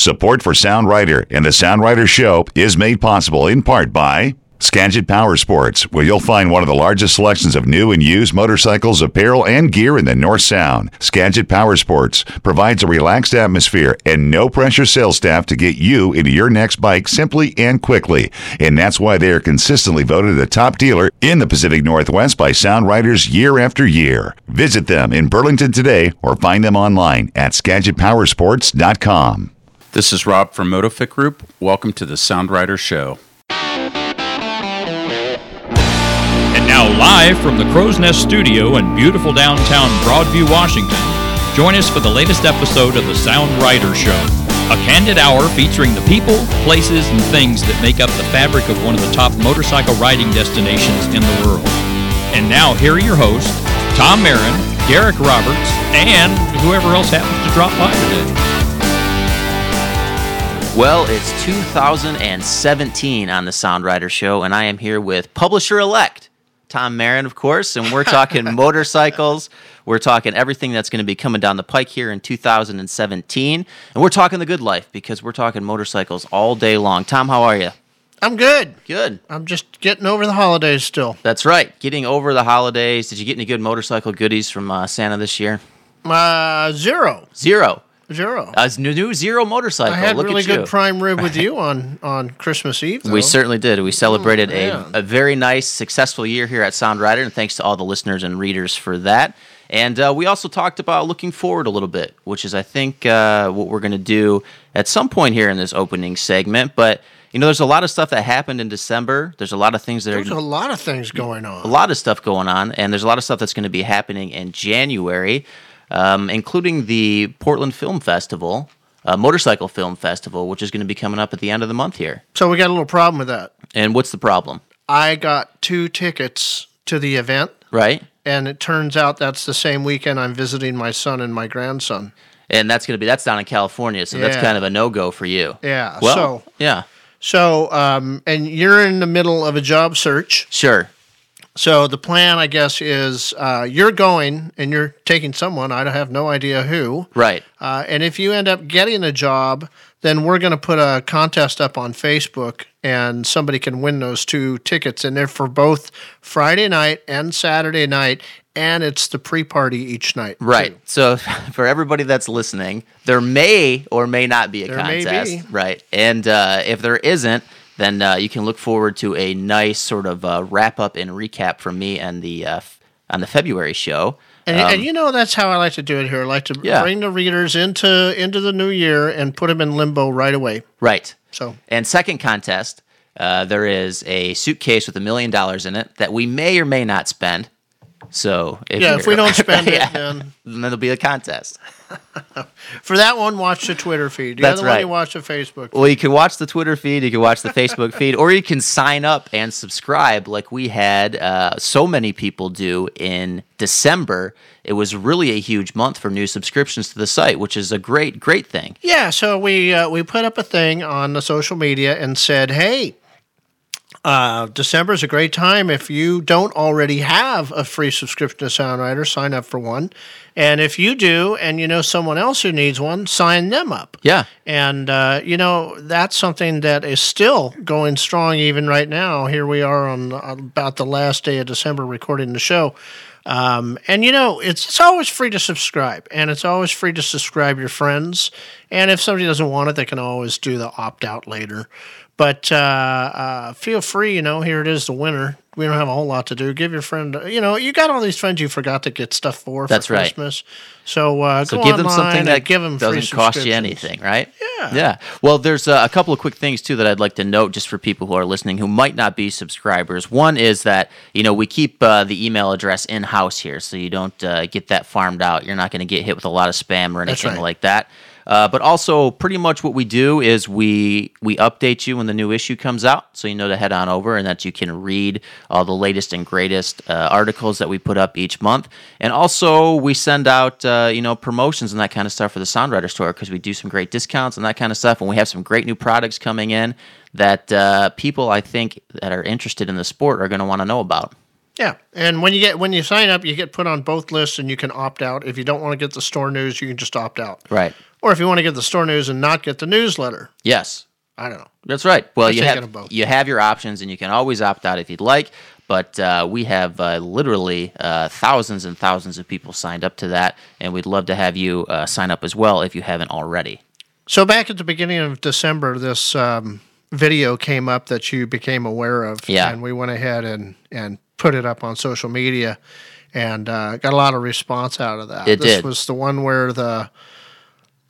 Support for Sound Rider and the Sound Rider Show is made possible in part by Skagit Power Sports, where you'll find one of the largest selections of new and used motorcycles, apparel, and gear in the North Sound. Skagit Power Sports provides a relaxed atmosphere and no pressure sales staff to get you into your next bike simply and quickly. And that's why they are consistently voted the top dealer in the Pacific Northwest by Sound Riders year after year. Visit them in Burlington today or find them online at SkagitPowersports.com. This is Rob from Motofic Group. Welcome to the Sound Rider Show. And now, live from the Crow's Nest Studio in beautiful downtown Broadview, Washington, join us for the latest episode of the Sound Rider Show. A candid hour featuring the people, places, and things that make up the fabric of one of the top motorcycle riding destinations in the world. And now, here are your hosts, Tom Marin, Garrick Roberts, and whoever else happens to drop by today. Well, it's 2017 on the Sound Rider Show, and I am here with publisher elect Tom Marin, of course, and we're talking motorcycles. We're talking everything that's going to be coming down the pike here in 2017, and we're talking the good life because we're talking motorcycles all day long. Tom, how are you? I'm good. Good. I'm just getting over the holidays still. That's right. Getting over the holidays. Did you get any good motorcycle goodies from uh, Santa this year? Uh, zero. Zero. Zero. A new, zero motorcycle. I had Look really good prime rib with you on, on Christmas Eve. We certainly did. We celebrated Oh, a, a very nice, successful year here at Sound Rider, and thanks to all the listeners and readers for that. And uh, we also talked about looking forward a little bit, which is, I think, uh, what we're going to do at some point here in this opening segment. But, you know, there's a lot of stuff that happened in December. There's a lot of things that There's are a lot of things going on. a lot of stuff going on, and there's a lot of stuff that's going to be happening in January, um, including the Portland Film Festival, uh, Motorcycle Film Festival, which is going to be coming up at the end of the month here. So we got a little problem with that. And what's the problem? I got two tickets to the event, Right? and it turns out that's the same weekend I'm visiting my son and my grandson. and that's going to be that's down in California, so that's Yeah. kind of a no go for you. Yeah. Well, so yeah, so um, and you're in the middle of a job search. sure. So the plan, I guess, is uh, you're going and you're taking someone. I have no idea who. Right. Uh, and if you end up getting a job, then we're going to put a contest up on Facebook, and somebody can win those two tickets. And they're for both Friday night and Saturday night, and it's the pre-party each night. Right. too. So for everybody that's listening, there may or may not be a There may contest. be. Right. And uh, if there isn't, then uh, you can look forward to a nice sort of uh, wrap up and recap from me and the uh, f- on the February show. And, Um, and you know that's how I like to do it here. I like to Yeah. bring the readers into into the new year and put them in limbo right away. Right. So And second contest, uh, there is a suitcase with a million dollars in it that we may or may not spend. So if yeah, if we don't spend Yeah. it, then then there'll be a contest. for that one, watch the Twitter feed. The That's other one, right. you watch the Facebook. Well, you can watch the Twitter feed, you can watch the Facebook feed, or you can sign up and subscribe like we had uh, so many people do in December. It was really a huge month for new subscriptions to the site, which is a great, great thing. Yeah, so we uh, we put up a thing on the social media and said, "Hey, uh, December is a great time. If you don't already have a free subscription to Sound Rider, sign up for one. And if you do, and you know someone else who needs one, sign them up. Yeah. And uh, you know that's something that is still going strong even right now. Here we are on about the last day of December recording the show. Um, and you know, it's it's always free to subscribe, and it's always free to subscribe your friends. And if somebody doesn't want it, they can always do the opt out later. But uh, uh, feel free, you know. Here it is, the winter. We don't have a whole lot to do. Give your friend, you know, you got all these friends you forgot to get stuff for That's for right. Christmas. So uh, So go give them something that give them doesn't cost you anything, right? Yeah. Yeah. Well, there's uh, a couple of quick things too that I'd like to note just for people who are listening who might not be subscribers. One is that you know we keep uh, the email address in house here, so you don't uh, get that farmed out. You're not going to get hit with a lot of spam or anything right. like that. Uh, but also, pretty much what we do is we we update you when the new issue comes out, so you know to head on over and that you can read all the latest and greatest uh, articles that we put up each month. And also, we send out uh, you know promotions and that kind of stuff for the Sound Rider store because we do some great discounts and that kind of stuff, and we have some great new products coming in that uh, people I think that are interested in the sport are going to want to know about. Yeah, and when you get when you sign up, you get put on both lists, and you can opt out. If you don't want to get the store news, you can just opt out. Right. Or if you want to get the store news and not get the newsletter. Yes, I don't know. That's right. Well, you have both. you have your options, and you can always opt out if you'd like. But uh, we have uh, literally uh, thousands and thousands of people signed up to that, and we'd love to have you uh, sign up as well if you haven't already. So back at the beginning of December, this um, video came up that you became aware of, Yeah. and we went ahead and and put it up on social media, and uh, got a lot of response out of that. It this did. was the one where the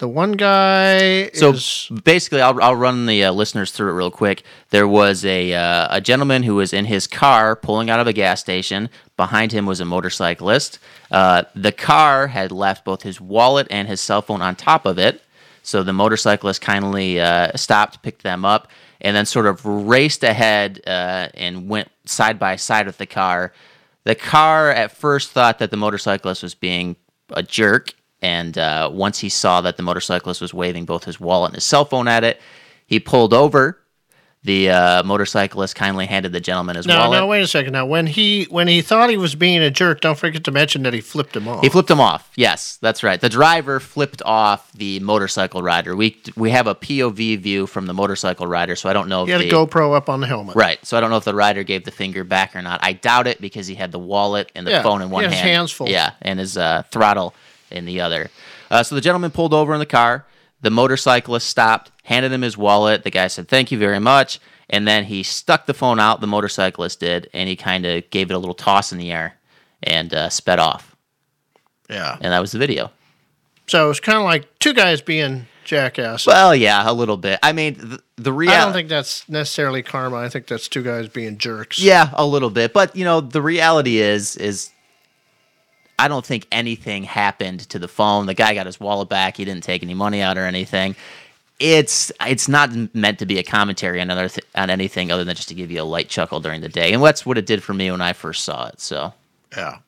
the one guy So is basically, I'll, I'll run the uh, listeners through it real quick. There was a uh, a gentleman who was in his car pulling out of a gas station. Behind him was a motorcyclist. Uh, the car had left both his wallet and his cell phone on top of it. So the motorcyclist kindly uh, stopped, picked them up, and then sort of raced ahead uh, and went side by side with the car. The car at first thought that the motorcyclist was being a jerk, and uh, once he saw that the motorcyclist was waving both his wallet and his cell phone at it, he pulled over. The uh, motorcyclist kindly handed the gentleman his no, wallet. no. Wait a second. Now, when he when he thought he was being a jerk, don't forget to mention that he flipped him off. He flipped him off. Yes, that's right. The driver flipped off the motorcycle rider. We we have a POV view from the motorcycle rider, so I don't know if He had a GoPro up on the helmet. Right. So I don't know if the rider gave the finger back or not. I doubt it because he had the wallet and the Yeah, phone in one hand. hands full. Yeah, and his uh, throttle in the other. Uh, so the gentleman pulled over in the car. The motorcyclist stopped, handed him his wallet. The guy said, "Thank you very much." And then he stuck the phone out. The motorcyclist did, and he kind of gave it a little toss in the air and uh, sped off. Yeah. And that was the video. So it's kind of like two guys being jackasses. Well, yeah, a little bit. I mean, the, the real. I don't think that's necessarily karma. I think that's two guys being jerks. Yeah, a little bit. But you know, the reality is is I don't think anything happened to the phone. The guy got his wallet back. He didn't take any money out or anything. It's it's not meant to be a commentary on another th- on anything other than just to give you a light chuckle during the day. And that's what it did for me when I first saw it. So, Yeah.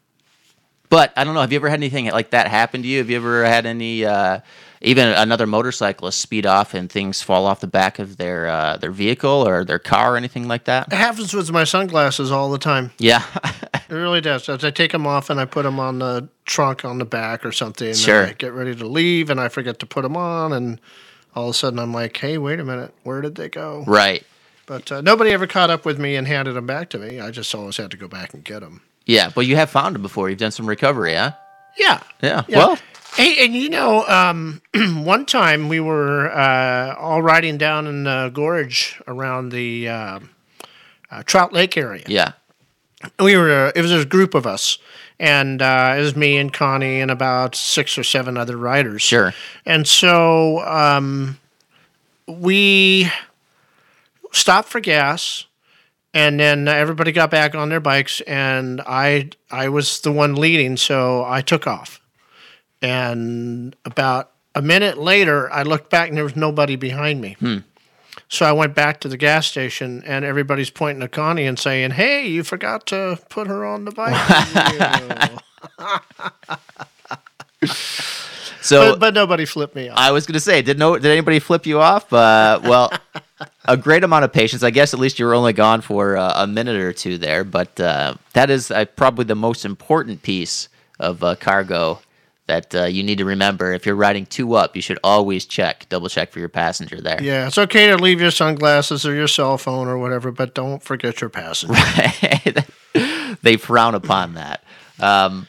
but I don't know. Have you ever had anything like that happen to you? Have you ever had any uh, even another motorcyclist speed off and things fall off the back of their uh, their vehicle or their car or anything like that? It happens with my sunglasses all the time. Yeah. It really does. As I take them off and I put them on the trunk on the back or something, and Sure. I get ready to leave and I forget to put them on, and all of a sudden I'm like, "Hey, wait a minute, where did they go?" right. But uh, nobody ever caught up with me and handed them back to me. I just always had to go back and get them. Yeah, but you have found them before. You've done some recovery, huh? Yeah. Yeah. Yeah. Well, Hey, and you know, um, one time we were uh, all riding down in the gorge around the uh, uh, Trout Lake area. yeah. we were uh, it was a group of us and uh, it was me and connie and about six or seven other riders Sure. and so um, we stopped for gas and then everybody got back on their bikes and i i was the one leading so i took off and about a minute later i looked back and there was nobody behind me so I went back to the gas station, and everybody's pointing at Connie and saying, "Hey, you forgot to put her on the bike." So but, but nobody flipped me off. I was going to say, did no did anybody flip you off? Uh, well, a great amount of patience. I guess at least you were only gone for uh, a minute or two there, but uh, that is uh, probably the most important piece of uh, cargo that uh, you need to remember. If you're riding two up, you should always check, double check for your passenger there. yeah, it's okay to leave your sunglasses or your cell phone or whatever, but don't forget your passenger. they frown upon that. Um,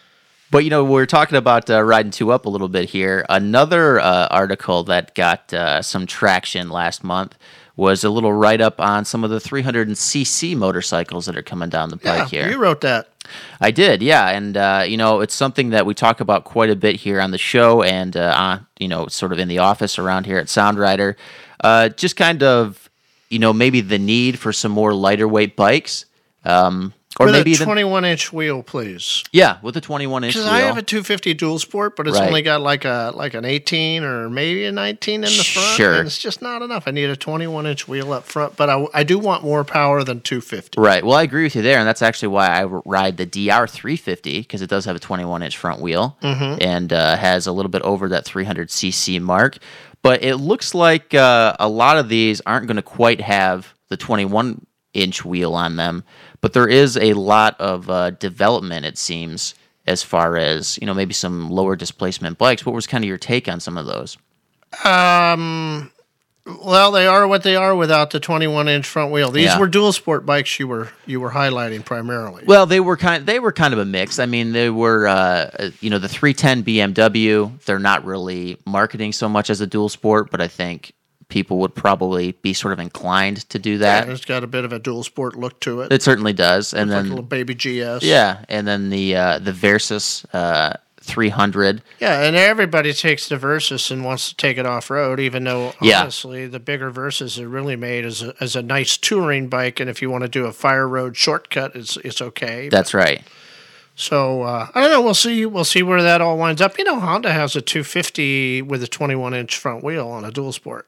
but you know, we're talking about uh, riding two up a little bit here. Another uh, article that got uh, some traction last month was a little write up on some of the 300cc motorcycles that are coming down the Yeah, pike here. you wrote that. I did, yeah, and uh, you know it's something that we talk about quite a bit here on the show, and uh, you know, sort of in the office around here at Sound Rider. Uh, just kind of, you know, maybe the need for some more lighter weight bikes, um, or With maybe a even 21 inch wheel, please. yeah, with a 21 inch Because. I have a 250 dual sport, but it's Right. only got like a like an 18 or maybe a 19 in the front. Sure. and it's just not enough. I need a 21 inch wheel up front, but I, I do want more power than 250. Right. Well, I agree with you there, and that's actually why I ride the DR 350 because it does have a 21 inch front wheel and uh, has a little bit over that 300 cc mark. But it looks like uh, a lot of these aren't going to quite have the 21 inch wheel on them, but there is a lot of uh, development, it seems, as far as you know, maybe some lower displacement bikes. What was kind of your take on some of those? Um, Well, they are what they are without the 21 inch front wheel. These Yeah. were dual sport bikes you were you were highlighting primarily. Well, they were kind. They were kind of a mix. I mean, they were, uh, you know, the 310 BMW. They're not really marketing so much as a dual sport, but I think people would probably be sort of inclined to do that. it's got a bit of a dual sport look to it. It certainly does. And like a then, little baby GS. yeah, and then the uh, the Versys uh, 300. Yeah, and everybody takes the Versys and wants to take it off road, even though Yeah. honestly the bigger Versys are really made as a, as a nice touring bike, and if you want to do a fire road shortcut, it's it's okay. That's right. so uh, I don't know. We'll see. We'll see where that all winds up. You know, Honda has a 250 with a 21 inch front wheel on a dual sport.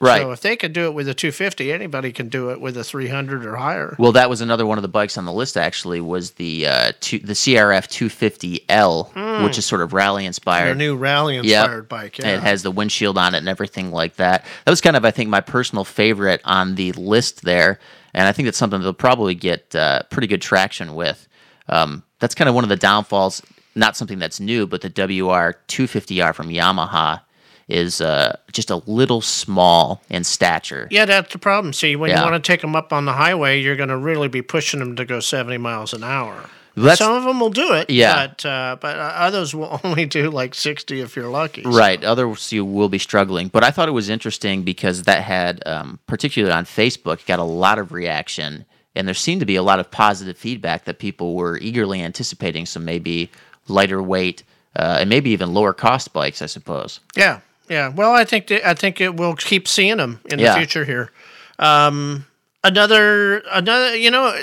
Right. So if they could do it with a 250, anybody can do it with a 300 or higher. Well, that was another one of the bikes on the list. Actually, was the uh, two, the CRF 250L, which is sort of rally Their inspired. new rally Yep. inspired bike. And Yeah. It has the windshield on it and everything like that. That was kind of, I think, my personal favorite on the list there. And I think that's something they'll probably get uh, pretty good traction with. Um, that's kind of one of the downfalls, not something that's new, but the WR 250R from Yamaha is uh, just a little small in stature. Yeah, that's the problem. See, when Yeah. you want to take them up on the highway, you're going to really be pushing them to go 70 miles an hour. That's- Some of them will do it, Yeah. but uh, but uh, others will only do like 60 if you're lucky. So- Right. Others you will be struggling. But I thought it was interesting because that had, um, particularly on Facebook, got a lot of reaction. And there seemed to be a lot of positive feedback that people were eagerly anticipating some maybe lighter weight uh, and maybe even lower cost bikes, I suppose. Yeah, yeah. Well, I think that, I think it will keep seeing them in Yeah. the future here. Um, another another, you know,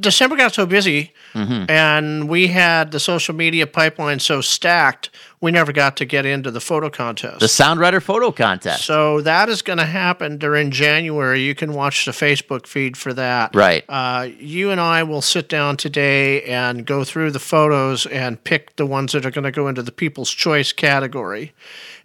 December got so busy, Mm-hmm. and we had the social media pipeline so stacked, we never got to get into the photo contest. The Sound Rider photo contest. So that is going to happen during January. You can watch the Facebook feed for that. Right. Uh, you and I will sit down today and go through the photos and pick the ones that are going to go into the People's Choice category.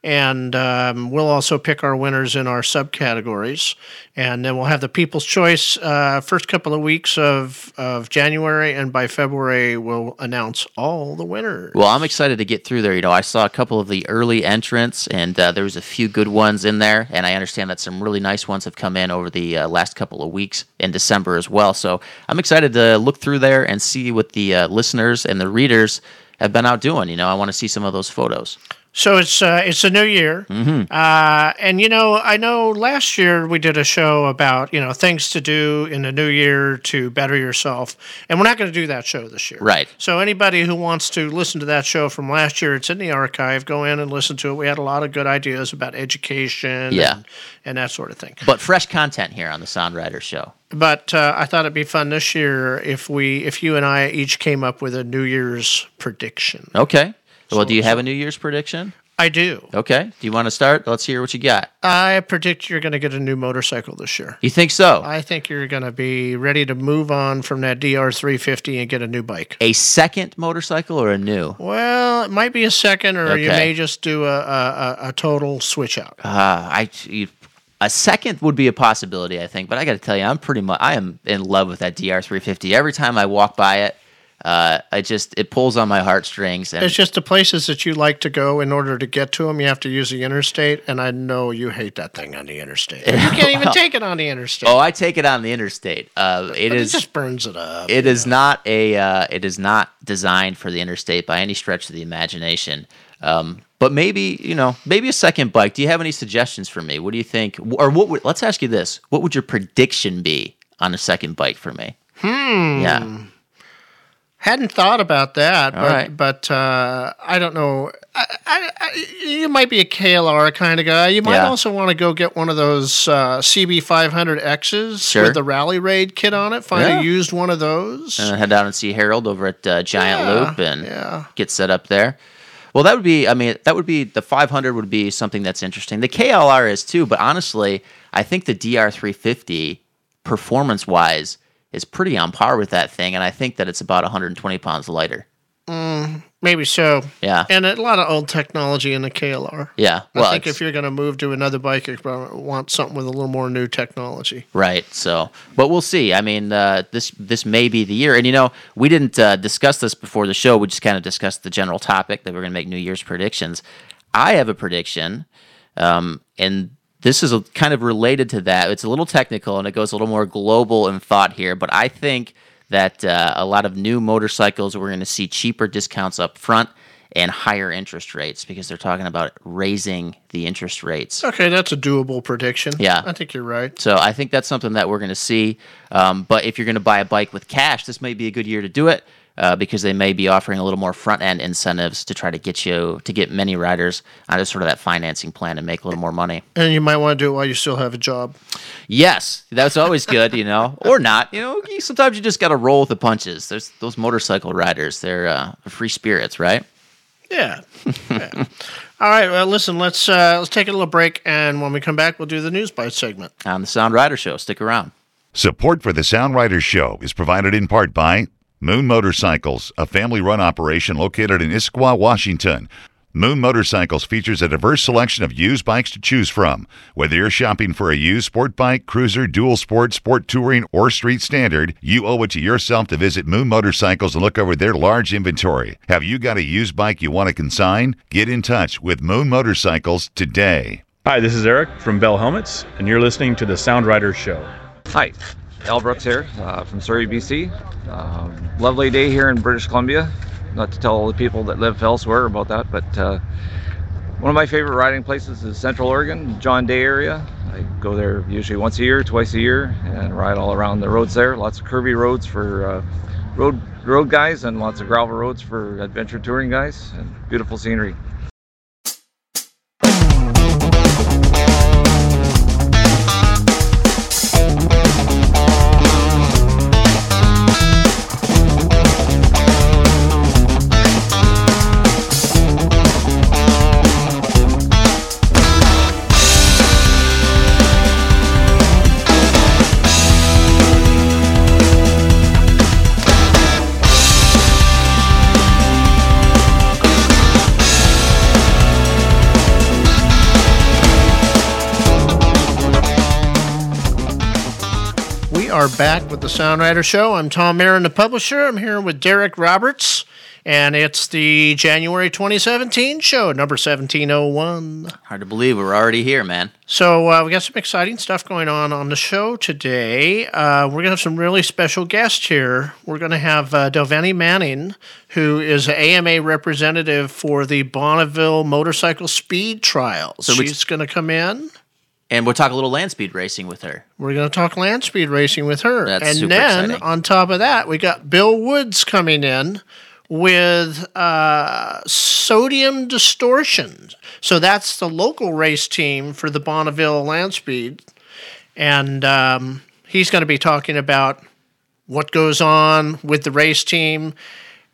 And um, we'll also pick our winners in our subcategories. And then we'll have the People's Choice uh, first couple of weeks of, of January. And by February, we'll announce all the winners. Well, I'm excited to get through there. You know, I saw a couple of the early entrants, and uh, there was a few good ones in there. And I understand that some really nice ones have come in over the uh, last couple of weeks in December as well. So I'm excited to look through there and see what the uh, listeners and the readers have been out doing. You know, I want to see some of those photos. So it's uh, it's a new year, Mm-hmm. uh, and you know I know last year we did a show about you know things to do in the new year to better yourself, and we're not going to do that show this year. Right. So anybody who wants to listen to that show from last year, it's in the archive. Go in and listen to it. We had a lot of good ideas about education, Yeah. and, and that sort of thing. But fresh content here on the Sound Rider Show. But uh, I thought it'd be fun this year if we if you and I each came up with a New Year's prediction. Okay. Well, do you have a New Year's prediction? I do. Okay. Do you want to start? Let's hear what you got. I predict you're going to get a new motorcycle this year. You think so? I think you're going to be ready to move on from that DR350 and get a new bike. a second motorcycle or a new? Well, it might be a second, or you may just do a, a, a- a total switch out. Uh, I you- a second would be a possibility, I think. But I got to tell you, I'm pretty much I am in love with that DR350. Every time I walk by it, uh, I just it pulls on my heartstrings. And It's just the places that you like to go in order to get to them. You have to use the interstate, and I know you hate that thing on the interstate. You can't even take it on the interstate. oh, I take it on the interstate. Uh, it is it just burns it up. it is not a uh, it is not designed for the interstate by any stretch of the imagination. Um, but maybe you know maybe a second bike. Do you have any suggestions for me? What do you think? Or what? Would, let's ask you this: What would your prediction be on a second bike for me? Hmm. Yeah. Hadn't thought about that, All but right. but uh, I don't know. I, I, I, you might be a KLR kind of guy. You might Yeah. also want to go get one of those uh, CB500Xs Sure. with the Rally Raid kit on it. Find Yeah. a used one of those. and head down and see Harold over at uh, Giant Yeah, Loop and yeah. get set up there. Well, that would be. I mean, that would be the 500 would be something that's interesting. The KLR is too, but honestly, I think the DR350 performance wise is pretty on par with that thing, and I think that it's about 120 pounds lighter. Maybe so. Yeah. And a lot of old technology in the KLR. Yeah, I think if you're going to move to another bike, you probably want something with a little more new technology. Right. So, but we'll see. I mean, uh, this this may be the year. And you know, we didn't uh, discuss this before the show. We just kind of discussed the general topic that we're going to make New Year's predictions. I have a prediction Um, and this is a, kind of related to that. It's a little technical and it goes a little more global in thought here, but I think that uh, a lot of new motorcycles we're going to see cheaper discounts up front and higher interest rates because they're talking about raising the interest rates. Okay, that's a doable prediction. Yeah. I think you're right. So I think that's something that we're going to see. Um, but if you're going to buy a bike with cash, this may be a good year to do it uh, because they may be offering a little more front end incentives to try to get you to get many riders onto sort of that financing plan and make a little more money. And you might want to do it while you still have a job. Yes, that's always good, you know, or not. You know, sometimes you just got to roll with the punches. There's those motorcycle riders; they're uh, free spirits, right? Yeah. yeah. All right. Well, listen. Let's uh, let's take a little break, and when we come back, we'll do the news bite segment. On the Sound Rider Show, stick around. Support for the Sound Riders Show is provided in part by Moon Motorcycles, a family run operation located in Issaquah, Washington. Moon Motorcycles features a diverse selection of used bikes to choose from. Whether you're shopping for a used sport bike, cruiser, dual sport, sport touring, or street standard, you owe it to yourself to visit Moon Motorcycles and look over their large inventory. Have you got a used bike you want to consign? Get in touch with Moon Motorcycles today. Hi, this is Eric from Bell Helmets, and you're listening to the Sound Rider Show. Hi, Al Brooks here uh, from Surrey, BC. Um, lovely day here in British Columbia not to tell all the people that live elsewhere about that, but uh, one of my favorite riding places is Central Oregon, John Day area. I go there usually once a year, twice a year, and ride all around the roads there. Lots of curvy roads for uh, road road guys, and lots of gravel roads for adventure touring guys, and beautiful scenery. Are back with the Sound Rider Show. I'm Tom Marin, the publisher. I'm here with Derek Roberts, and it's the January 2017 show, number 1701. Hard to believe we're already here, man. So uh, we got some exciting stuff going on on the show today. Uh, we're going to have some really special guests here. We're going to have uh, Delvene Manning, who is an AMA representative for the Bonneville Motorcycle Speed Trials. So She's going to come in. And we'll talk a little land speed racing with her. We're going to talk land speed racing with her. That's and super then exciting. on top of that, we got Bill Woods coming in with uh, sodium distortion. So that's the local race team for the Bonneville Land Speed. And um, he's going to be talking about what goes on with the race team.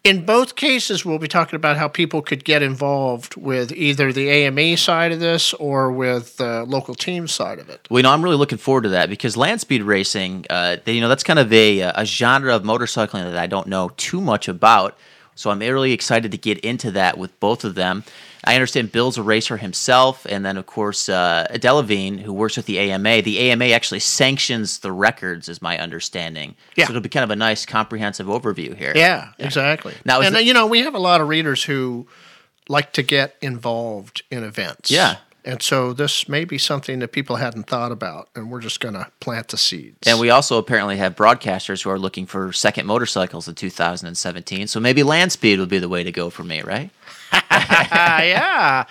In both cases, we'll be talking about how people could get involved with either the AMA side of this or with the local team side of it. Well, you know, I'm really looking forward to that because land speed racing, uh, they- you know, that's kind of a, a genre of motorcycling that I don't know too much about. So I'm really excited to get into that with both of them. I understand Bill's a racer himself, and then of course uh, Delvene, who works with the AMA. The AMA actually sanctions the records, is my understanding. Yeah. So it'll be kind of a nice comprehensive overview here. Yeah, exactly. Now, and uh, it- you know, we have a lot of readers who like to get involved in events. Yeah. And so this may be something that people hadn't thought about, and we're just going to plant the seeds. And we also apparently have broadcasters who are looking for second motorcycles in 2017. So maybe land speed would be the way to go for me, right? Ah, yeah.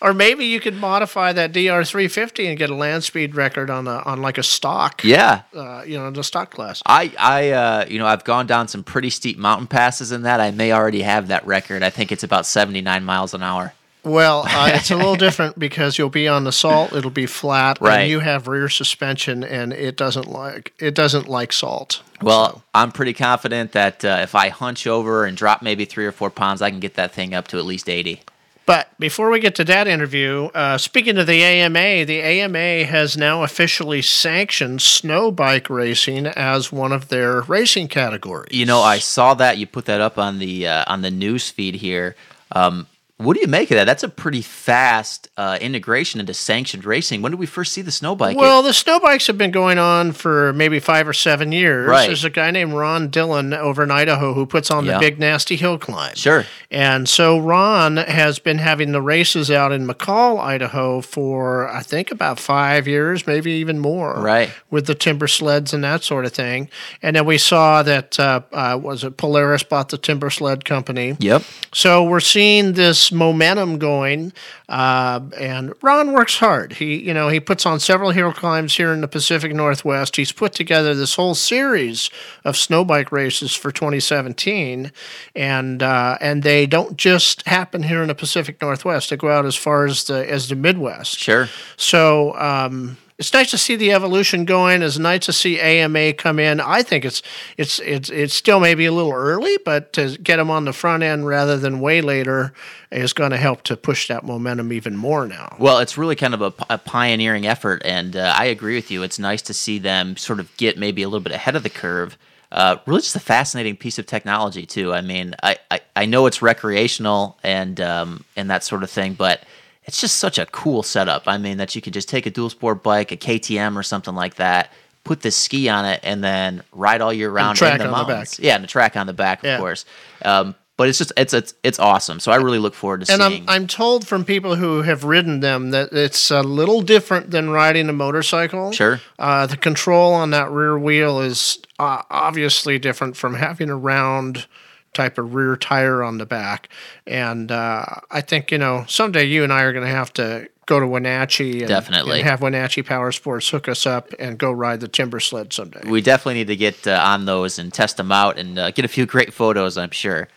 Or maybe you could modify that DR350 and get a land speed record on a, on like a stock. Yeah. Uh, you know, the stock class. I, I, uh, you know, I've gone down some pretty steep mountain passes in that. I may already have that record. I think it's about 79 miles an hour. Well, uh, it's a little different because you'll be on the salt. It'll be flat, Right. and you have rear suspension, and it doesn't like it doesn't like salt. Well, I'm pretty confident that uh, if I hunch over and drop maybe three or four pounds, I can get that thing up to at least 80. But before we get to that interview, uh, speaking of the AMA, the AMA has now officially sanctioned snow bike racing as one of their racing categories. You know, I saw that you put that up on the uh, on the news feed here. Um, What do you make of that? That's a pretty fast uh, integration into sanctioned racing. When did we first see the snow bike? Well, the snow bikes have been going on for maybe five or seven years. Right. There's a guy named Ron Dillon over in Idaho who puts on Yeah. the big nasty hill climb. Sure. And so Ron has been having the races out in McCall, Idaho for I think about five years, maybe even more. Right. With the timber sleds and that sort of thing. And then we saw that uh, uh, was it Polaris bought the timber sled company. Yep. So we're seeing this momentum going, uh, and Ron works hard. He, you know, he puts on several hill climbs here in the Pacific Northwest. He's put together this whole series of snow bike races for 2017, and uh, and they don't just happen here in the Pacific Northwest. They go out as far as the as the Midwest. Sure. So um, it's nice to see the evolution going. It's nice to see AMA come in. I think it's it's it's it's still maybe a little early, but to get them on the front end rather than way later is going to help to push that momentum even more now. Well, it's really kind of a, a pioneering effort, and uh, I agree with you. It's nice to see them sort of get maybe a little bit ahead of the curve. Uh, really, just a fascinating piece of technology too. I mean, I, I, I know it's recreational and um, and that sort of thing, but it's just such a cool setup. I mean, that you could just take a dual sport bike, a KTM or something like that, put this ski on it, and then ride all year round track in the on the back. Yeah, and the track on the back, of Yeah. course. Um, but it's just it's it's it's awesome. So I really look forward to And seeing. And I'm I'm told from people who have ridden them that it's a little different than riding a motorcycle. Sure. Uh, the control on that rear wheel is uh, obviously different from having a round type of rear tire on the back. And uh, I think you know someday you and I are going to have to go to Wenatchee and, Definitely. and have Wenatchee Power Sports hook us up and go ride the timber sled someday. we definitely need to get uh, on those and test them out and uh, get a few great photos. I'm sure.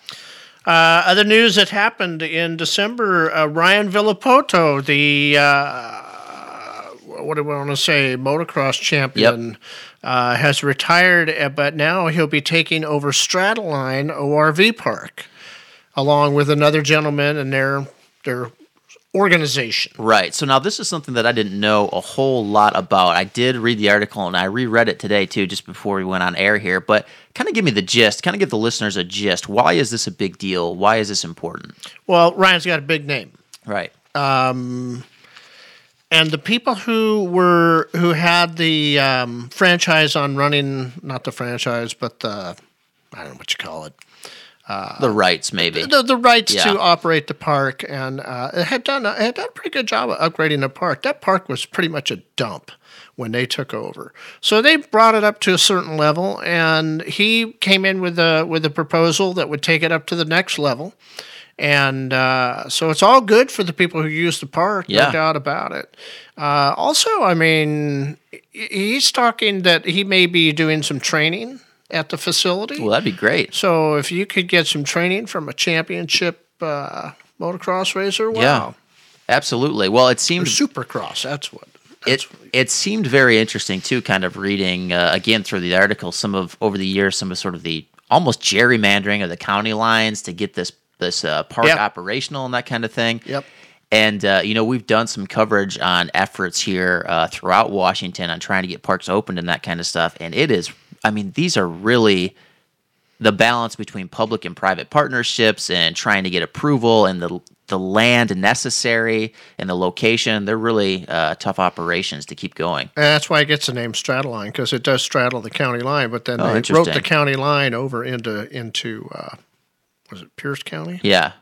Uh, other news that happened in December: uh, Ryan Villopoto, the uh, what do we want to say, motocross champion, uh, has retired, uh, but now he'll be taking over Straddleline ORV Park, along with another gentleman and their their organization. Right. So now this is something that I didn't know a whole lot about. I did read the article and I reread it today too, just before we went on air here. But kind of give me the gist. Kind of give the listeners a gist. Why is this a big deal? Why is this important? Well, Ryan's got a big name. Right. And the people who were who had the um, franchise on running not the franchise but the i don't know what you call it. The rights, maybe. the, the rights Yeah. to operate the park. And uh, it had done it had done a pretty good job of upgrading the park. That park was pretty much a dump when they took over. So they brought it up to a certain level and he came in with a with a proposal that would take it up to the next level and uh, so it's all good for the people who use the park, Yeah. no doubt about it. Uh, also, I mean, he's talking that he may be doing some training at the facility. well, that'd be great. so if you could get some training from a championship uh, motocross racer, wow. Yeah. Absolutely. Well, it Or seems supercross, that's what. it it seemed very interesting too. Kind of reading uh, again through the article, some of over the years, some of sort of the almost gerrymandering of the county lines to get this this uh, park Yep. operational and that kind of thing. Yep. And uh, you know we've done some coverage on efforts here uh, throughout Washington on trying to get parks opened and that kind of stuff. And it is, I mean, these are really the balance between public and private partnerships and trying to get approval and the the land necessary and the location. They're really uh, tough operations to keep going. And that's why it gets the name Straddleline because it does straddle the county line. But then Oh, they wrote the county line over into into uh, was it Pierce County? Yeah.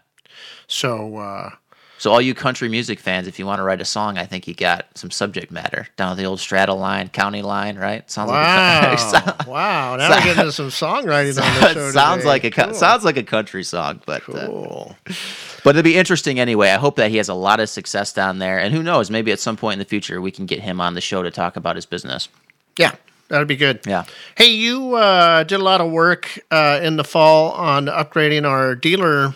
So uh, So all you country music fans, if you want to write a song, I think you got some subject matter down at the old straddle line, county line, right? Sounds wow, like a, wow. Now we're getting into some songwriting on the show. sounds today. like a Cool. sounds like a country song, but uh, cool. but it'll be interesting anyway. I hope that he has a lot of success down there, and who knows, maybe at some point in the future we can get him on the show to talk about his business. Yeah, that'd be good. Yeah. Hey, you uh, did a lot of work uh, in the fall on upgrading our dealer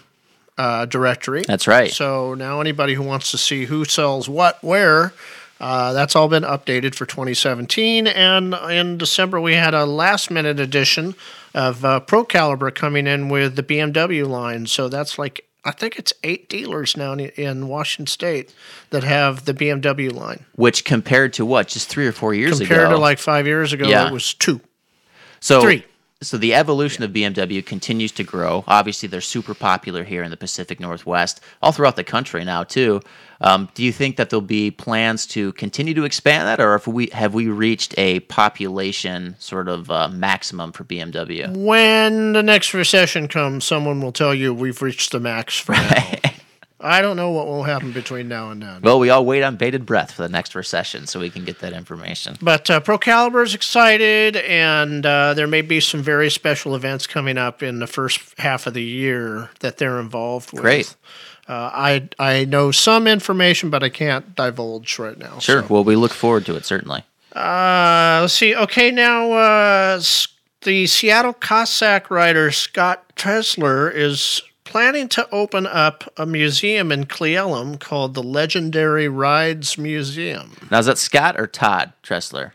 uh, directory. That's right. So now anybody who wants to see who sells what where, uh, that's all been updated for 2017. And in December, we had a last minute edition of uh, Pro Caliber coming in with the BMW line. So that's like, I think it's eight dealers now in, in Washington State that have the BMW line. Which compared to what, just three or four years Compared ago, Compared to like five years ago, Yeah. it was two. so three. So the evolution of BMW continues to grow. Obviously, they're super popular here in the Pacific Northwest, all throughout the country now too. Um, do you think that there'll be plans to continue to expand that, or if we have we reached a population sort of uh, maximum for BMW? When the next recession comes, someone will tell you we've reached the max for now. I don't know what will happen between now and then. Well, we all wait on bated breath for the next recession so we can get that information. But uh, Pro Caliber is excited, and uh, there may be some very special events coming up in the first half of the year that they're involved with. Great. Uh, I I know some information, but I can't divulge right now. Sure. so. Well, we look forward to it certainly. Uh, let's see. Okay, now uh, the Seattle Cossack writer Scott Tresler is planning to open up a museum in Cle Elum called the Legendary Rides Museum. Now, is that Scott or Todd Tressler?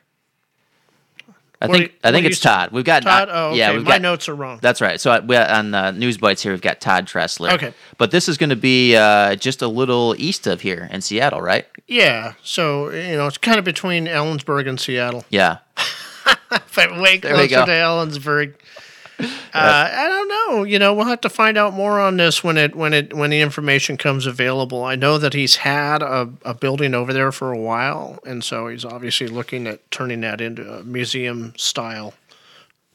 I What think you- I think it's? Todd. We've got Todd. Oh, okay. yeah, we've My got notes are wrong. That's right. So uh, we, on uh, News Bites here, we've got Todd Tressler. Okay. But this is going to be uh, just a little east of here in Seattle, right? yeah. So you know, it's kind of between Ellensburg and Seattle. Yeah. but way There closer to Ellensburg. Uh, I don't know. You know, we'll have to find out more on this when it when it when the information comes available. I know that he's had a, a building over there for a while, and so he's obviously looking at turning that into a museum style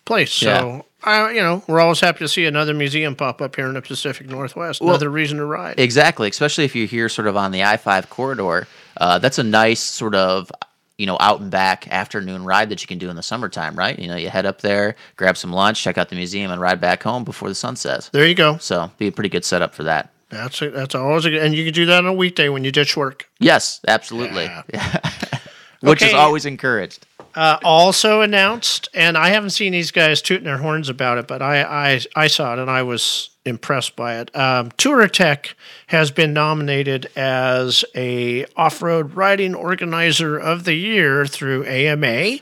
place. Yeah. So I, you know, we're always happy to see another museum pop up here in the Pacific Northwest. another reason to ride. Exactly, especially if you're here sort of on the I 5 corridor. Uh, that's a nice sort of, you know, out and back afternoon ride that you can do in the summertime, right? You know, you head up there, grab some lunch, check out the museum, and ride back home before the sun sets. there you go. So, be a pretty good setup for that. That's a, that's always a good, and you can do that on a weekday when you ditch work. Yes, absolutely. Which is always encouraged. uh, also announced, and I haven't seen these guys tooting their horns about it, but I I, I saw it and I was impressed by it. Um, Touratech has been nominated as a off-road riding organizer of the year through AMA,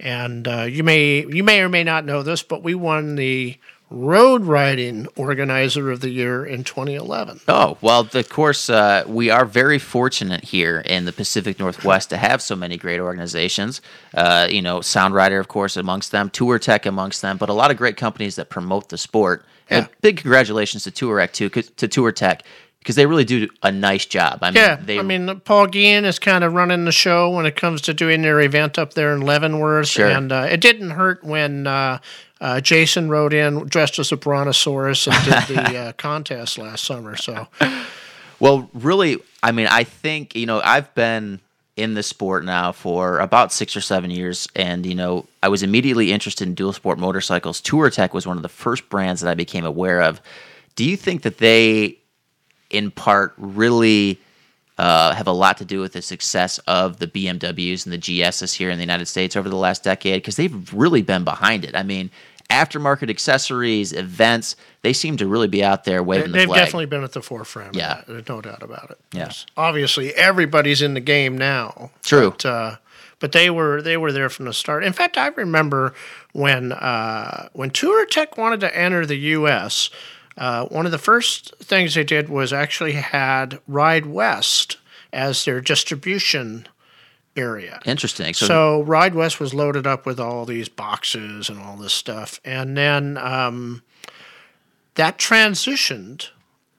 and uh, you may you may or may not know this, but we won the road riding organizer of the year in 2011. Oh, well, of course, uh, we are very fortunate here in the Pacific Northwest to have so many great organizations. Uh, you know, Soundrider, of course, amongst them, Touratech amongst them, but a lot of great companies that promote the sport. And big congratulations to Touratech, too, to Touratech, because they really do a nice job. I mean, Yeah, they, I mean, Paul Guillen is kind of running the show when it comes to doing their event up there in Leavenworth. Sure. And uh, it didn't hurt when uh, uh, Jason rode in dressed as a brontosaurus and did the uh, contest last summer. So, Well, really, I mean, I think, you know, I've been in the sport now for about six or seven years. And, you know, I was immediately interested in dual sport motorcycles. Touratech was one of the first brands that I became aware of. Do you think that they, in part, really uh, have a lot to do with the success of the BMWs and the GSs here in the United States over the last decade? Because they've really been behind it. I mean, aftermarket accessories, events, they seem to really be out there they, waving the they've flag. definitely been at the forefront. Yeah. There's no doubt about it. Yes. Obviously, everybody's in the game now. True. But, uh, but they were they were there from the start. In fact, I remember when uh, when Touratech wanted to enter the U.S. Uh, one of the first things they did was actually had Ride West as their distribution area. Interesting. So, Ride West was loaded up with all these boxes and all this stuff, and then um, that transitioned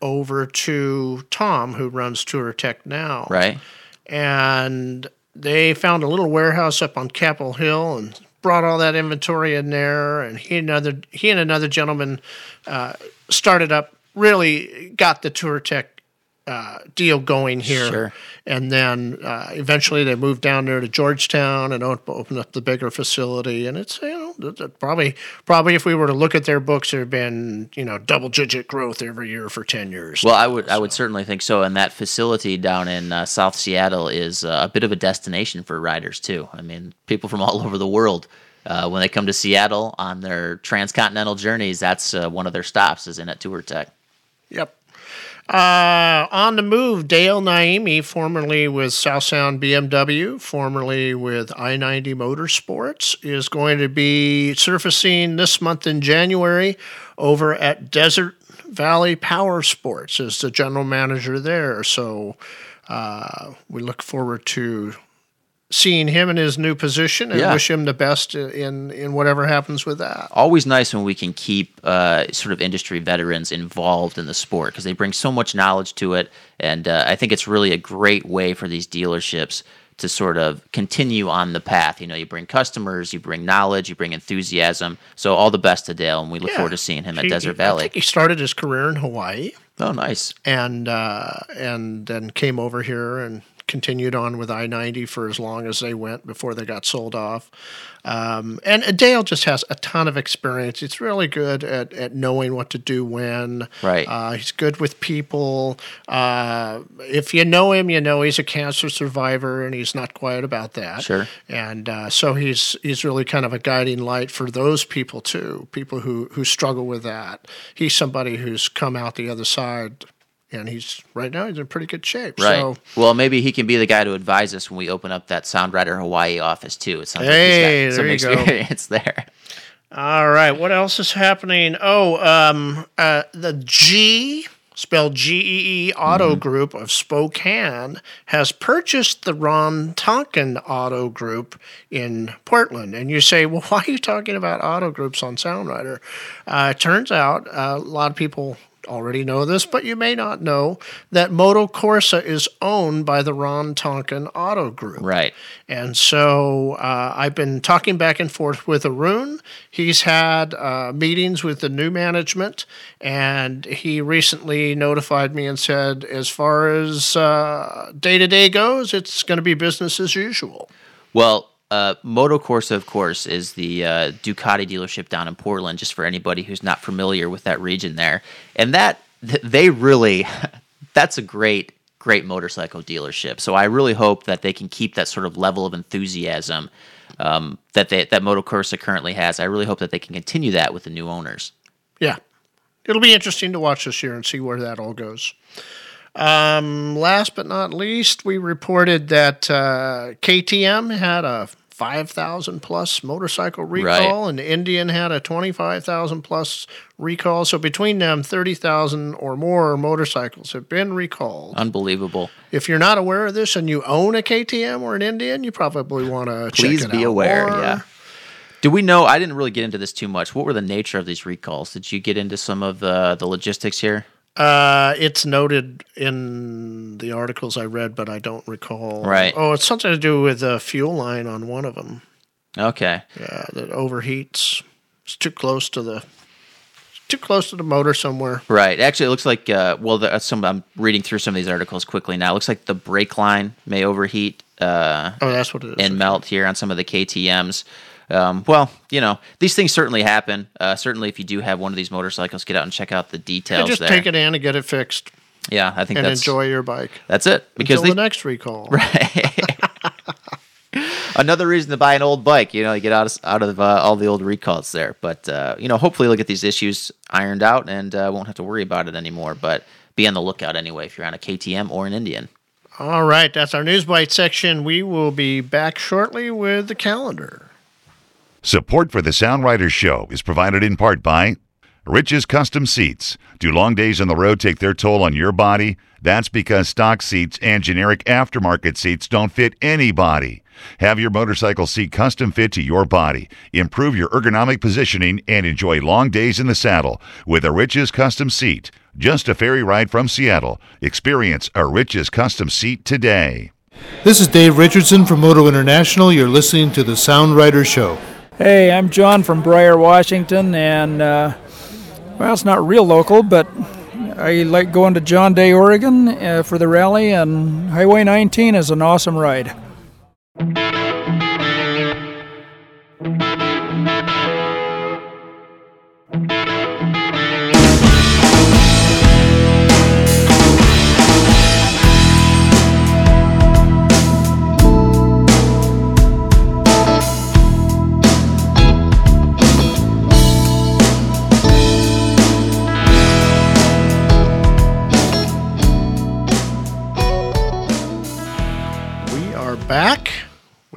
over to Tom, who runs Touratech now, right? and they found a little warehouse up on Capitol Hill and brought all that inventory in there. And he and another he and another gentleman uh, started up. Really got the Touratech uh, deal going here. Sure. And then uh, eventually they moved down there to Georgetown and op- opened up the bigger facility. And it's you know probably probably if we were to look at their books, there have been you know double digit growth every year for ten years. Well, I would I would certainly think so. And that facility down in uh, South Seattle is uh, a bit of a destination for riders too. I mean, people from all over the world. Uh, when they come to Seattle on their transcontinental journeys, that's uh, one of their stops is in at Touratech. Yep. Uh, on the move, Dale Naimi, formerly with South Sound BMW, formerly with I 90 Motorsports, is going to be surfacing this month in January over at Desert Valley Power Sports as the general manager there. So uh, we look forward to seeing him in his new position and Yeah. wish him the best in in whatever happens with that. always nice when we can keep uh, sort of industry veterans involved in the sport because they bring so much knowledge to it, and uh, I think it's really a great way for these dealerships to sort of continue on the path. You know, you bring customers, you bring knowledge, you bring enthusiasm. So all the best to Dale, and we look Yeah. forward to seeing him at He- Desert I Valley. think he started his career in Hawaii Oh, nice. and uh, and then came over here and continued on with I ninety for as long as they went before they got sold off. Um, and Dale just has a ton of experience. He's really good at, at knowing what to do when. Right. Uh, he's good with people. Uh, if you know him, you know he's a cancer survivor, and he's not quiet about that. Sure. And uh, so he's he's really kind of a guiding light for those people too, people who who struggle with that. He's somebody who's come out the other side, and he's right now he's in pretty good shape. Right. So well, maybe he can be the guy to advise us when we open up that Sound Rider Hawaii office too. It sounds Hey, like he's got there some you go. experience there. All right, what else is happening? Oh, um, uh, the G, spelled G E E Auto Group of Spokane, has purchased the Ron Tonkin Auto Group in Portland. And you say, well, why are you talking about auto groups on Sound Rider? Uh, it turns out uh, a lot of people already know this, but you may not know that Moto Corsa is owned by the Ron Tonkin Auto Group. Right. And so uh, I've been talking back and forth with Arun. He's had uh, meetings with the new management, and he recently notified me and said, as far as day to day goes, it's going to be business as usual. Well, uh, Moto Corsa, of course, is the uh, Ducati dealership down in Portland. Just for anybody who's not familiar with that region there, and that they really, that's a great, great motorcycle dealership. So I really hope that they can keep that sort of level of enthusiasm um, that they, that Moto Corsa currently has. I really hope that they can continue that with the new owners. Yeah. It'll be interesting to watch this year and see where that all goes. Um, last but not least, we reported that uh, KTM had a 5,000 plus motorcycle recall, Right. and Indian had a 25,000 plus recall. So between them, 30,000 or more motorcycles have been recalled. Unbelievable. If you're not aware of this and you own a KTM or an Indian, you probably want to check Please be aware. more. Yeah. Do we know? I didn't really get into this too much. What were the nature of these recalls? Did you get into some of the the logistics here? Uh, it's noted in the articles I read, but I don't recall. Right. Oh, it's something to do with the fuel line on one of them. Okay. Yeah, that overheats. It's too close to the too close to the motor somewhere. Right. Actually, it looks like uh, well, the, some I'm reading through some of these articles quickly now. It looks like the brake line may overheat uh, Oh, that's what it is. and melt here on some of the KTM's. Um, well, you know, these things certainly happen. Uh, certainly, if you do have one of these motorcycles, get out and check out the details just there. take it in and get it fixed Yeah, I think and enjoy your bike that's it. Because until they, the next recall. Right? Another reason to buy an old bike. You know, you get out of, out of uh, all the old recalls there. But uh, you know, hopefully, we'll get these issues ironed out and uh, won't have to worry about it anymore. But be on the lookout anyway if you're on a KTM or an Indian. All right, that's our news bite section. We will be back shortly with the calendar. Support for the Sound Riders Show is provided in part by Rich's Custom Seats. Do long days on the road take their toll on your body? That's because stock seats and generic aftermarket seats don't fit anybody. Have your motorcycle seat custom fit to your body. Improve your ergonomic positioning and enjoy long days in the saddle with a Rich's Custom Seat. Just a ferry ride from Seattle. Experience a Rich's Custom Seat today. This is Dave Richardson from Moto International. You're listening to the Sound Rider Show. Hey, I'm John from Briar, Washington, and uh, well, it's not real local, but I like going to John Day, Oregon uh, for the rally, and Highway 19 is an awesome ride.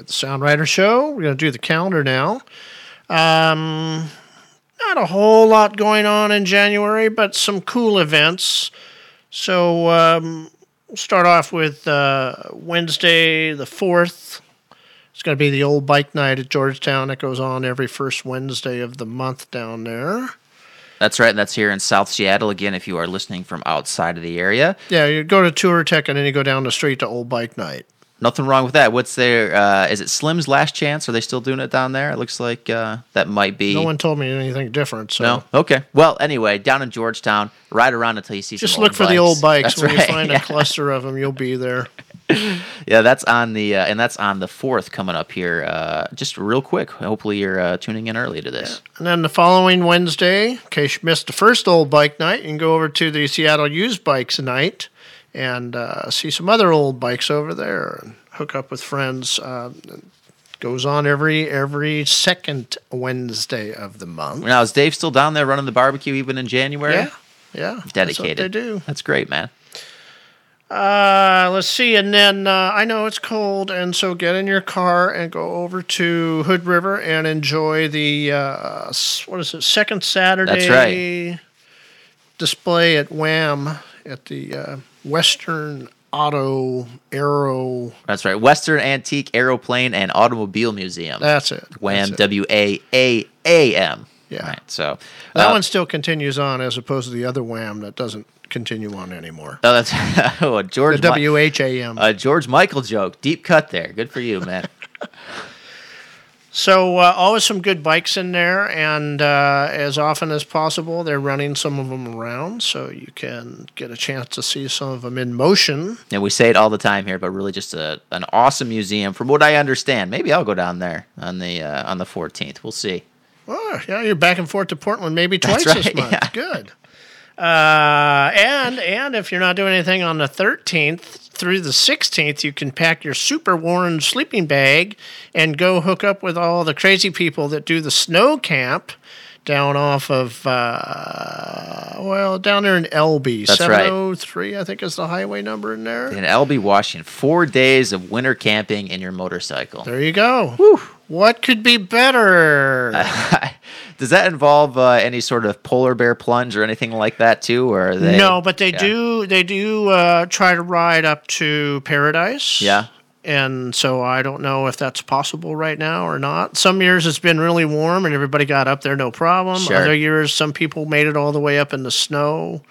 With the Sound Rider Show. We're going to do the calendar now. Um, not a whole lot going on in January, but some cool events. So um, we'll start off with uh, Wednesday the 4th. It's going to be the old bike night at Georgetown It goes on every first Wednesday of the month down there. That's right. That's here in South Seattle. Again, if you are listening from outside of the area, Yeah, you go to Touratech and then you go down the street to Old Bike Night. Nothing wrong with that. What's their? Uh, is it Slim's Last Chance? Are they still doing it down there? It looks like uh, that might be. No one told me anything different. So No. Okay. Well, anyway, down in Georgetown, ride around until you see. just look old for the old bikes. That's when right. you find yeah. a cluster of them, you'll be there. Yeah, that's on the uh, and that's on the fourth coming up here. Uh, just real quick. Hopefully, you're uh, tuning in early to this. And then the following Wednesday, in case you missed the first old bike night, you can go over to the Seattle Used Bikes night and uh, see some other old bikes over there and hook up with friends. Uh, goes on every every second Wednesday of the month. Now, is Dave still down there running the barbecue even in January? Yeah, yeah, that's what Dedicated. they do. That's great, man. Uh, let's see, and then uh, I know it's cold, and so get in your car and go over to Hood River and enjoy the uh, what is it? Second Saturday right. display at Wham at the uh, Western Auto Aero. That's right. Western Antique Aeroplane and Automobile Museum. That's it. Wham. It. W A A A M. Yeah. Right. So That uh, one still continues on, as opposed to the other Wham that doesn't continue on anymore. Oh, that's oh, a The George. Mi- W H A M. a George Michael joke. Deep cut there. Good for you, man. So uh, always some good bikes in there, and uh, as often as possible, they're running some of them around, so you can get a chance to see some of them in motion. and we say it all the time here, but really just a an awesome museum. From what I understand, maybe I'll go down there on the uh, on the 14th. We'll see. Oh, yeah, you're back and forth to Portland maybe twice this month. yeah. Good. Uh, and and if you're not doing anything on the 13th through the 16th, you can pack your super worn sleeping bag and go hook up with all the crazy people that do the snow camp down off of uh, well down there in Elbe That's right. 703 I think is the highway number in there. In Elbe, Washington, four days of winter camping in your motorcycle. There you go. What could be better? Does that involve uh, any sort of polar bear plunge or anything like that too, or they? no, but they yeah. do they do uh, try to ride up to Paradise. Yeah. And so I don't know if that's possible right now or not. Some years it's been really warm and everybody got up there no problem. Sure. Other years some people made it all the way up in the snow.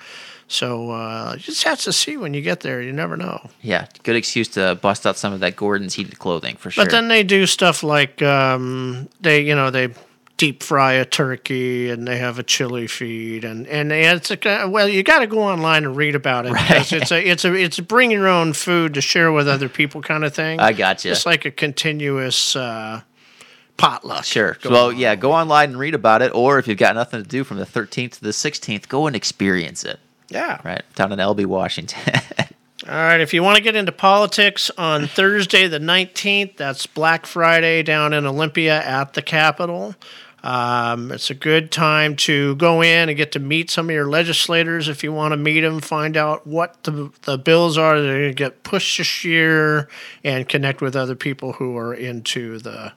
So uh, you just have to see when you get there. You never know. Yeah, good excuse to bust out some of that Gerbing's heated clothing for sure. But then they do stuff like um, they, you know, they deep fry a turkey and they have a chili feed and and it's a, well, you got to go online and read about it because it's a it's a it's a bring your own food to share with other people kind of thing. I got gotcha. You it's like a continuous uh, potluck. Sure. well, on. yeah, go online and read about it, or if you've got nothing to do from the 13th to the 16th, go and experience it. Yeah. Right down in Elbe, Washington. All right, if you want to get into politics on Thursday the 19th, that's Black Friday down in Olympia at the Capitol. Um, it's a good time to go in and get to meet some of your legislators if you want to meet them, find out what the, the bills are that are going to get pushed this year, and connect with other people who are into the,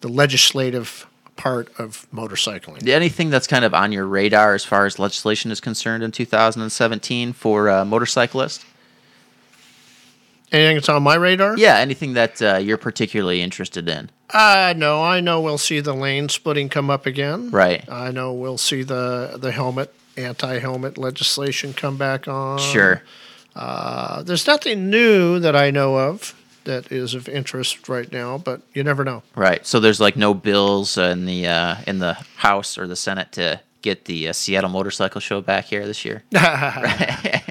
the legislative part of motorcycling. Anything that's kind of on your radar as far as legislation is concerned in 2017 for uh, motorcyclists? Anything that's on my radar? Yeah, anything that uh, you're particularly interested in. Uh, no, I know we'll see the lane splitting come up again. Right. I know we'll see the the helmet anti-helmet legislation come back on. Sure. Uh, there's nothing new that I know of that is of interest right now, but you never know. Right. So there's like no bills in the uh, in the House or the Senate to get the uh, Seattle Motorcycle Show back here this year.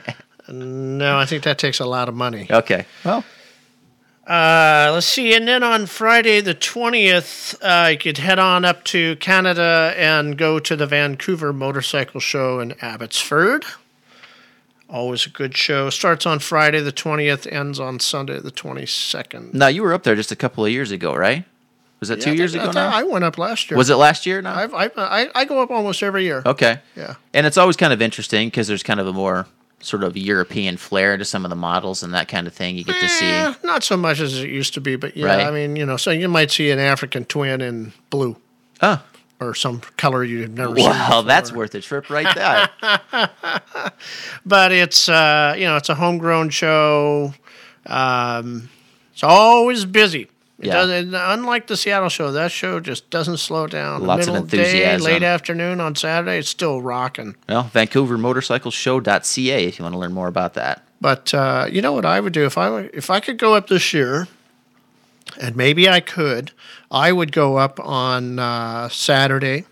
No, I think that takes a lot of money. Okay. Well, Uh, let's see. And then on Friday the 20th, uh, you could head on up to Canada and go to the Vancouver Motorcycle Show in Abbotsford. Always a good show. Starts on Friday the 20th, ends on Sunday the 22nd. Now, you were up there just a couple of years ago, right? Was that Yeah, two years ago I, now? I went up last year. Was it last year? Now. I've, I've, I, I go up almost every year. Okay. Yeah. And it's always kind of interesting because there's kind of a more sort of European flair to some of the models and that kind of thing. You get to see. Eh, not so much as it used to be, but yeah, Right. I mean, you know, so you might see an African twin in blue Oh, or some color you've never seen. well, that's worth a trip right there. But it's uh, you know, it's a homegrown show. Um, it's always busy. It Yeah. doesn't, unlike the Seattle show, that show just doesn't slow down. Lots of Middle day, enthusiasm. late afternoon on Saturday, it's still rocking. Well, VancouverMotorcycleShow.ca if you want to learn more about that. But uh, you know what I would do if I if I could go up this year, and maybe I could, I would go up on uh, Saturday,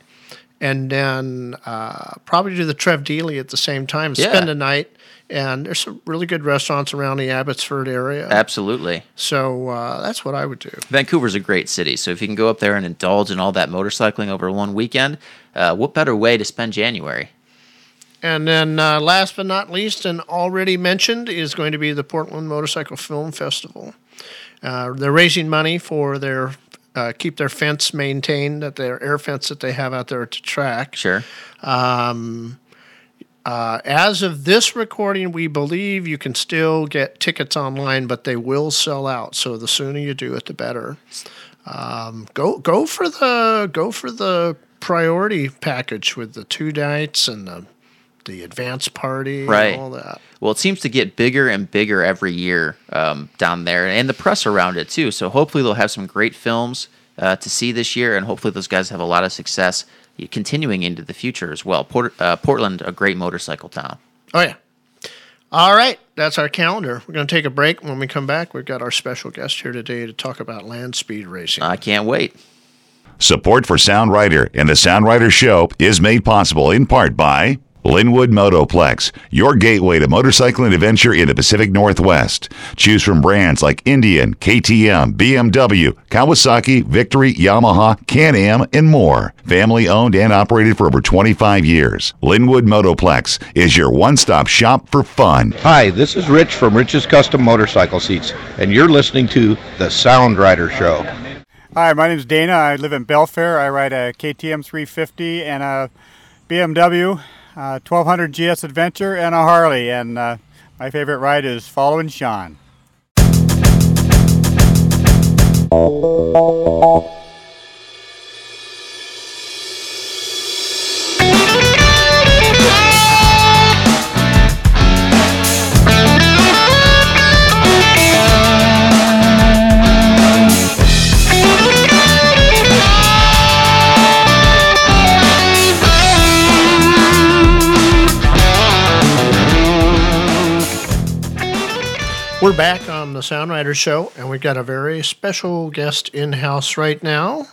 and then uh, probably do the Trev Dealey at the same time. Yeah. Spend a night, and there's some really good restaurants around the Abbotsford area. Absolutely. so uh, that's what I would do. Vancouver's a great city, so if you can go up there and indulge in all that motorcycling over one weekend, uh, what better way to spend January? And then, uh, last but not least, and already mentioned, is going to be the Portland Motorcycle Film Festival. Uh, they're raising money for their uh, keep their fence maintained, that their air fence that they have out there to track. Sure. Um, uh, as of this recording, we believe you can still get tickets online, but they will sell out. So the sooner you do it, the better. Um, go go for the go for the priority package with the two nights and the the advance party Right. and all that. Well, it seems to get bigger and bigger every year um, down there, and the press around it too. So hopefully they'll have some great films uh, to see this year, and hopefully those guys have a lot of success continuing into the future as well. Port- uh, Portland, a great motorcycle town. Oh yeah. All right, that's our calendar. We're going to take a break. When we come back, we've got our special guest here today to talk about land speed racing. I can't wait. Support for Sound Rider and the Sound Rider Show is made possible in part by Lynnwood Motoplex, your gateway to motorcycling adventure in the Pacific Northwest. Choose from brands like Indian, KTM, BMW, Kawasaki, Victory, Yamaha, Can-Am, and more. Family owned and operated for over 25 years. Lynnwood Motoplex is your one-stop shop for fun. Hi, this is Rich from Rich's Custom Motorcycle Seats, and you're listening to The Sound Rider Show. Hi, my name is Dana. I live in Belfair. I ride a KTM 350 and a BMW uh, 1200 GS Adventure and a Harley. And uh, my favorite ride is following Sean. We're back on the Sound Rider Show, and we've got a very special guest in house right now.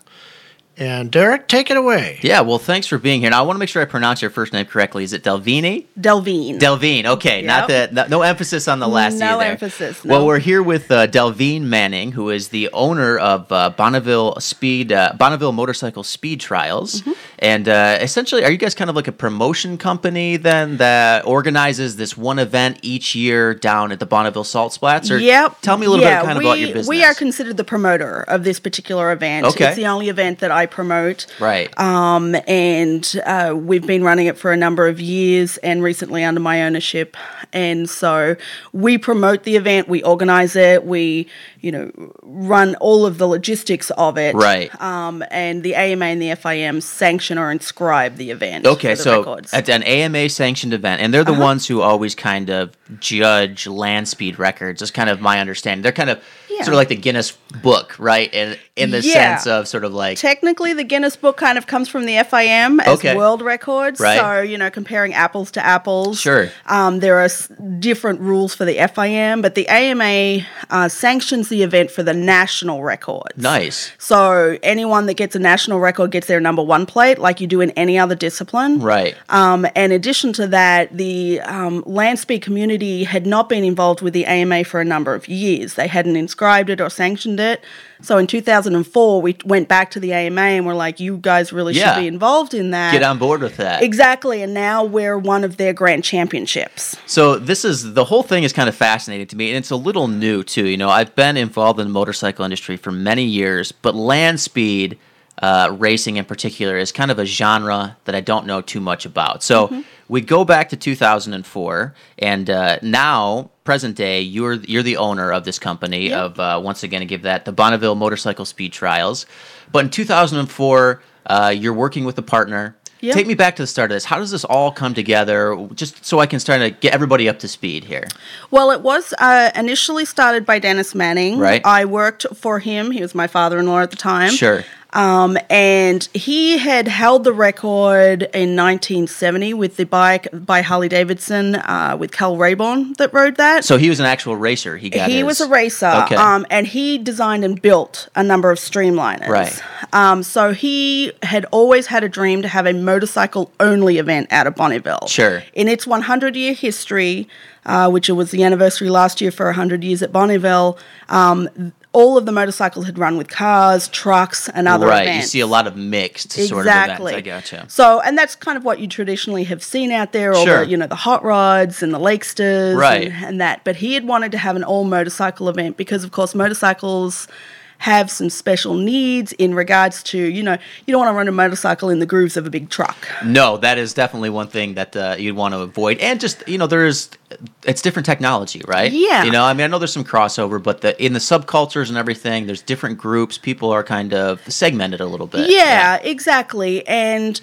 And Derek, take it away. Yeah, well, thanks for being here. Now, I want to make sure I pronounce your first name correctly. Is it Delvini? Delvene. Delvene. Okay, not Yep. the no, no emphasis on the last No E there. emphasis, Well, we're here with uh, Delvene Manning, who is the owner of uh, Bonneville Speed uh, Bonneville Motorcycle Speed Trials, Mm-hmm. and uh, essentially, are you guys kind of like a promotion company then that organizes this one event each year down at the Bonneville Salt Flats? Or Yep. Tell me a little yeah, bit kind of about your business. We are considered the promoter of this particular event. Okay. It's the only event that I promote. right. Um, and uh, we've been running it for a number of years and recently under my ownership. And so we promote the event, we organize it, we, you know, run all of the logistics of it. Right. Um, and the AMA and the FIM sanction or inscribe the event. Okay, the so records. at an AMA sanctioned event, and they're the Uh-huh. ones who always kind of judge land speed records. Is kind of my understanding. They're kind of Yeah. sort of like the Guinness Book, right? In in the Yeah. sense of sort of like Technically, the Guinness Book kind of comes from the FIM as Okay. world records. Right. So, you know, comparing apples to apples. Sure. Um, there are s- different rules for the FIM, but the AMA uh, sanctions the event for the national records. nice, So, anyone that gets a national record gets their number one plate, like you do in any other discipline. right? Um, in addition to that, the um, land speed community had not been involved with the AMA for a number of years. They hadn't inscribed it or sanctioned it. So in 2004, we went back to the AMA and we're like, you guys really Yeah. should be involved in that. Get on board with that. Exactly. And now we're one of their grand championships. So this is the whole thing is kind of fascinating to me, and it's a little new too. You know, I've been involved in the motorcycle industry for many years, but land speed uh, racing in particular is kind of a genre that I don't know too much about. So Mm-hmm. we go back to 2004, and uh, now present day, you're you're the owner of this company of uh, once again to give that the Bonneville Motorcycle Speed Trials. But in 2004, uh, you're working with a partner. Yeah. Take me back to the start of this. How does this all come together? Just so I can start to get everybody up to speed here. Well, it was uh, initially started by Dennis Manning. Right. I worked for him. He was my father-in-law at the time. Sure. Um, and he had held the record in 1970 with the bike by Harley Davidson uh, with Cal Rayborn that rode that. So he was an actual racer. He got he his- was a racer, Okay. um, and he designed and built a number of streamliners. Right. Um, so he had always had a dream to have a motorcycle only event out of Bonneville. Sure. In its 100 year history, uh, which it was the anniversary last year for 100 years at Bonneville, um, all of the motorcycles had run with cars, trucks, and other right. events. You see a lot of mixed sort of Exactly. events. I gotcha. So, and that's kind of what you traditionally have seen out there, all Sure. the you know the hot rods and the Lakesters, Right. and, and that. But he had wanted to have an all motorcycle event because, of course, motorcycles have some special needs in regards to you know you don't want to run a motorcycle in the grooves of a big truck. No, that is definitely one thing that uh, you'd want to avoid, and just you know, there's it's different technology, right? Yeah. You know, I mean, I know there's some crossover, but the in the subcultures and everything, there's different groups. People are kind of segmented a little bit. Yeah, exactly. And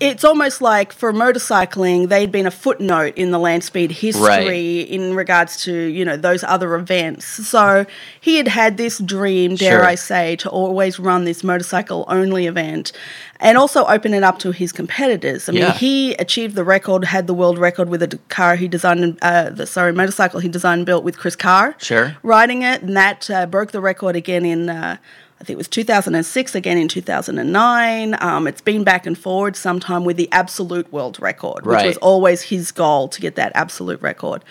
it's almost like for motorcycling, they'd been a footnote in the land speed history Right. in regards to, you know, those other events. So he had had this dream, dare Sure. I say, to always run this motorcycle only event and also open it up to his competitors. I mean, Yeah. he achieved the record, had the world record with a car he designed, and, uh, the, sorry, motorcycle he designed and built with Chris Carr Sure. riding it, and that uh, broke the record again in. Uh, I think it was 2006, again in 2009. Um, it's been back and forward sometime with the absolute world record, which Right. was always his goal to get that absolute record.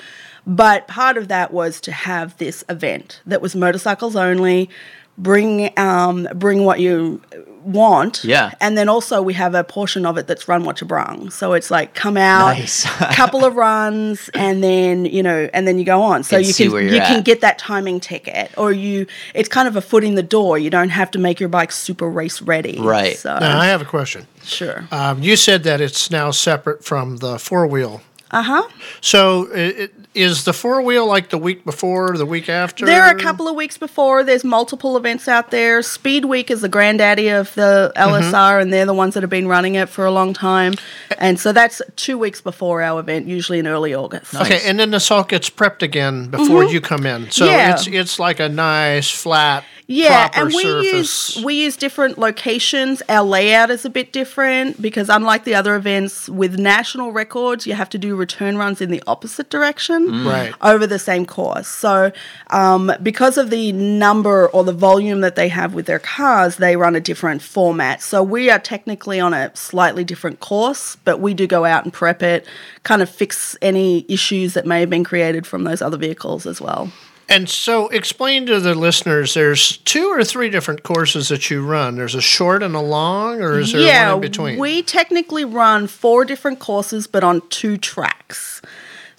But part of that was to have this event that was motorcycles only, bring um, bring what you want. Yeah. And then also we have a portion of it that's run what you brung. So it's like come out, Nice. couple of runs, and then you know, and then you go on. So And you see can where you're you can get that timing ticket, or you it's kind of a foot in the door. You don't have to make your bike super race ready. Right. So Now, I have a question. sure. Um, you said that it's now separate from the four wheel. Uh huh. So i it, is the four wheel like the week before, the week after? There are a couple of weeks before. There's multiple events out there. Speed Week is the granddaddy of the Mm-hmm. LSR, and they're the ones that have been running it for a long time. And so that's two weeks before our event, usually in early August. Okay, and then the salt gets prepped again before Mhm. you come in. So Yeah. it's it's like a nice flat Yeah, and we surface. use we use different locations. Our layout is a bit different because unlike the other events with national records, you have to do return runs in the opposite direction Mm. Right. over the same course. So um, because of the number or the volume that they have with their cars, they run a different format. So we are technically on a slightly different course, but we do go out and prep it, kind of fix any issues that may have been created from those other vehicles as well. And so, explain to the listeners: there's two or three different courses that you run. There's a short and a long, or is there yeah, one in between? We technically run four different courses, but on two tracks.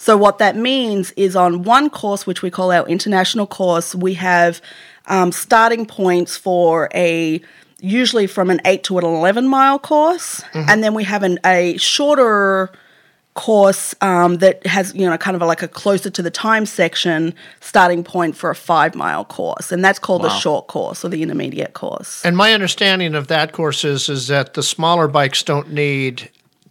So what that means is on one course, which we call our international course, we have um, starting points for a usually from an eight to an eleven mile course, Mm-hmm. and then we have an, a shorter course um, that has you know kind of like a closer to the time section starting point for a five mile course, and that's called the short course or the intermediate course. and my understanding of that course is is that the smaller bikes don't need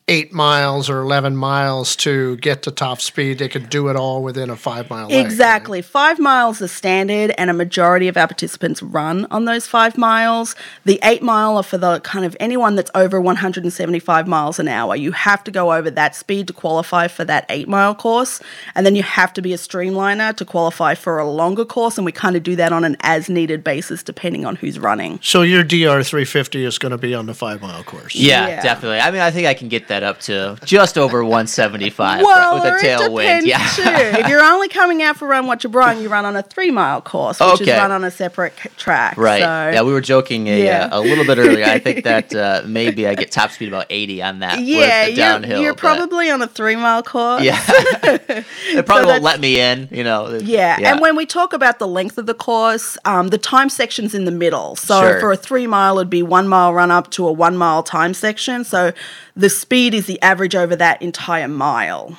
eight miles or eleven miles to get to top speed. They could do it all within a five mile. leg. Exactly. Five miles is standard, and a majority of our participants run on those five miles. The eight mile are for the kind of anyone that's over 175 miles an hour. You have to go over that speed to qualify for that eight mile course, and then you have to be a streamliner to qualify for a longer course. And we kind of do that on an as needed basis depending on who's running. So your DR three fifty is going to be on the five mile course. Yeah, Yeah. definitely. I mean, I think I can get that up to just over 175 Well, with a tailwind. Yeah. too. if you're only coming out for run what you brung, you run on a three mile course, which Okay. is run on a separate track. Right. So, yeah, we were joking a, Yeah. uh, a little bit earlier. I think that uh, maybe I get top speed about 80 on that. with Yeah, the you're, downhill. you're but- probably on a three mile course. Yeah. it probably won't let me in, you know. Yeah. and when we talk about the length of the course, um, the time section's in the middle. So Sure. for a three mile, it'd be one mile run up to a one mile time section. So the speed is the average over that entire mile.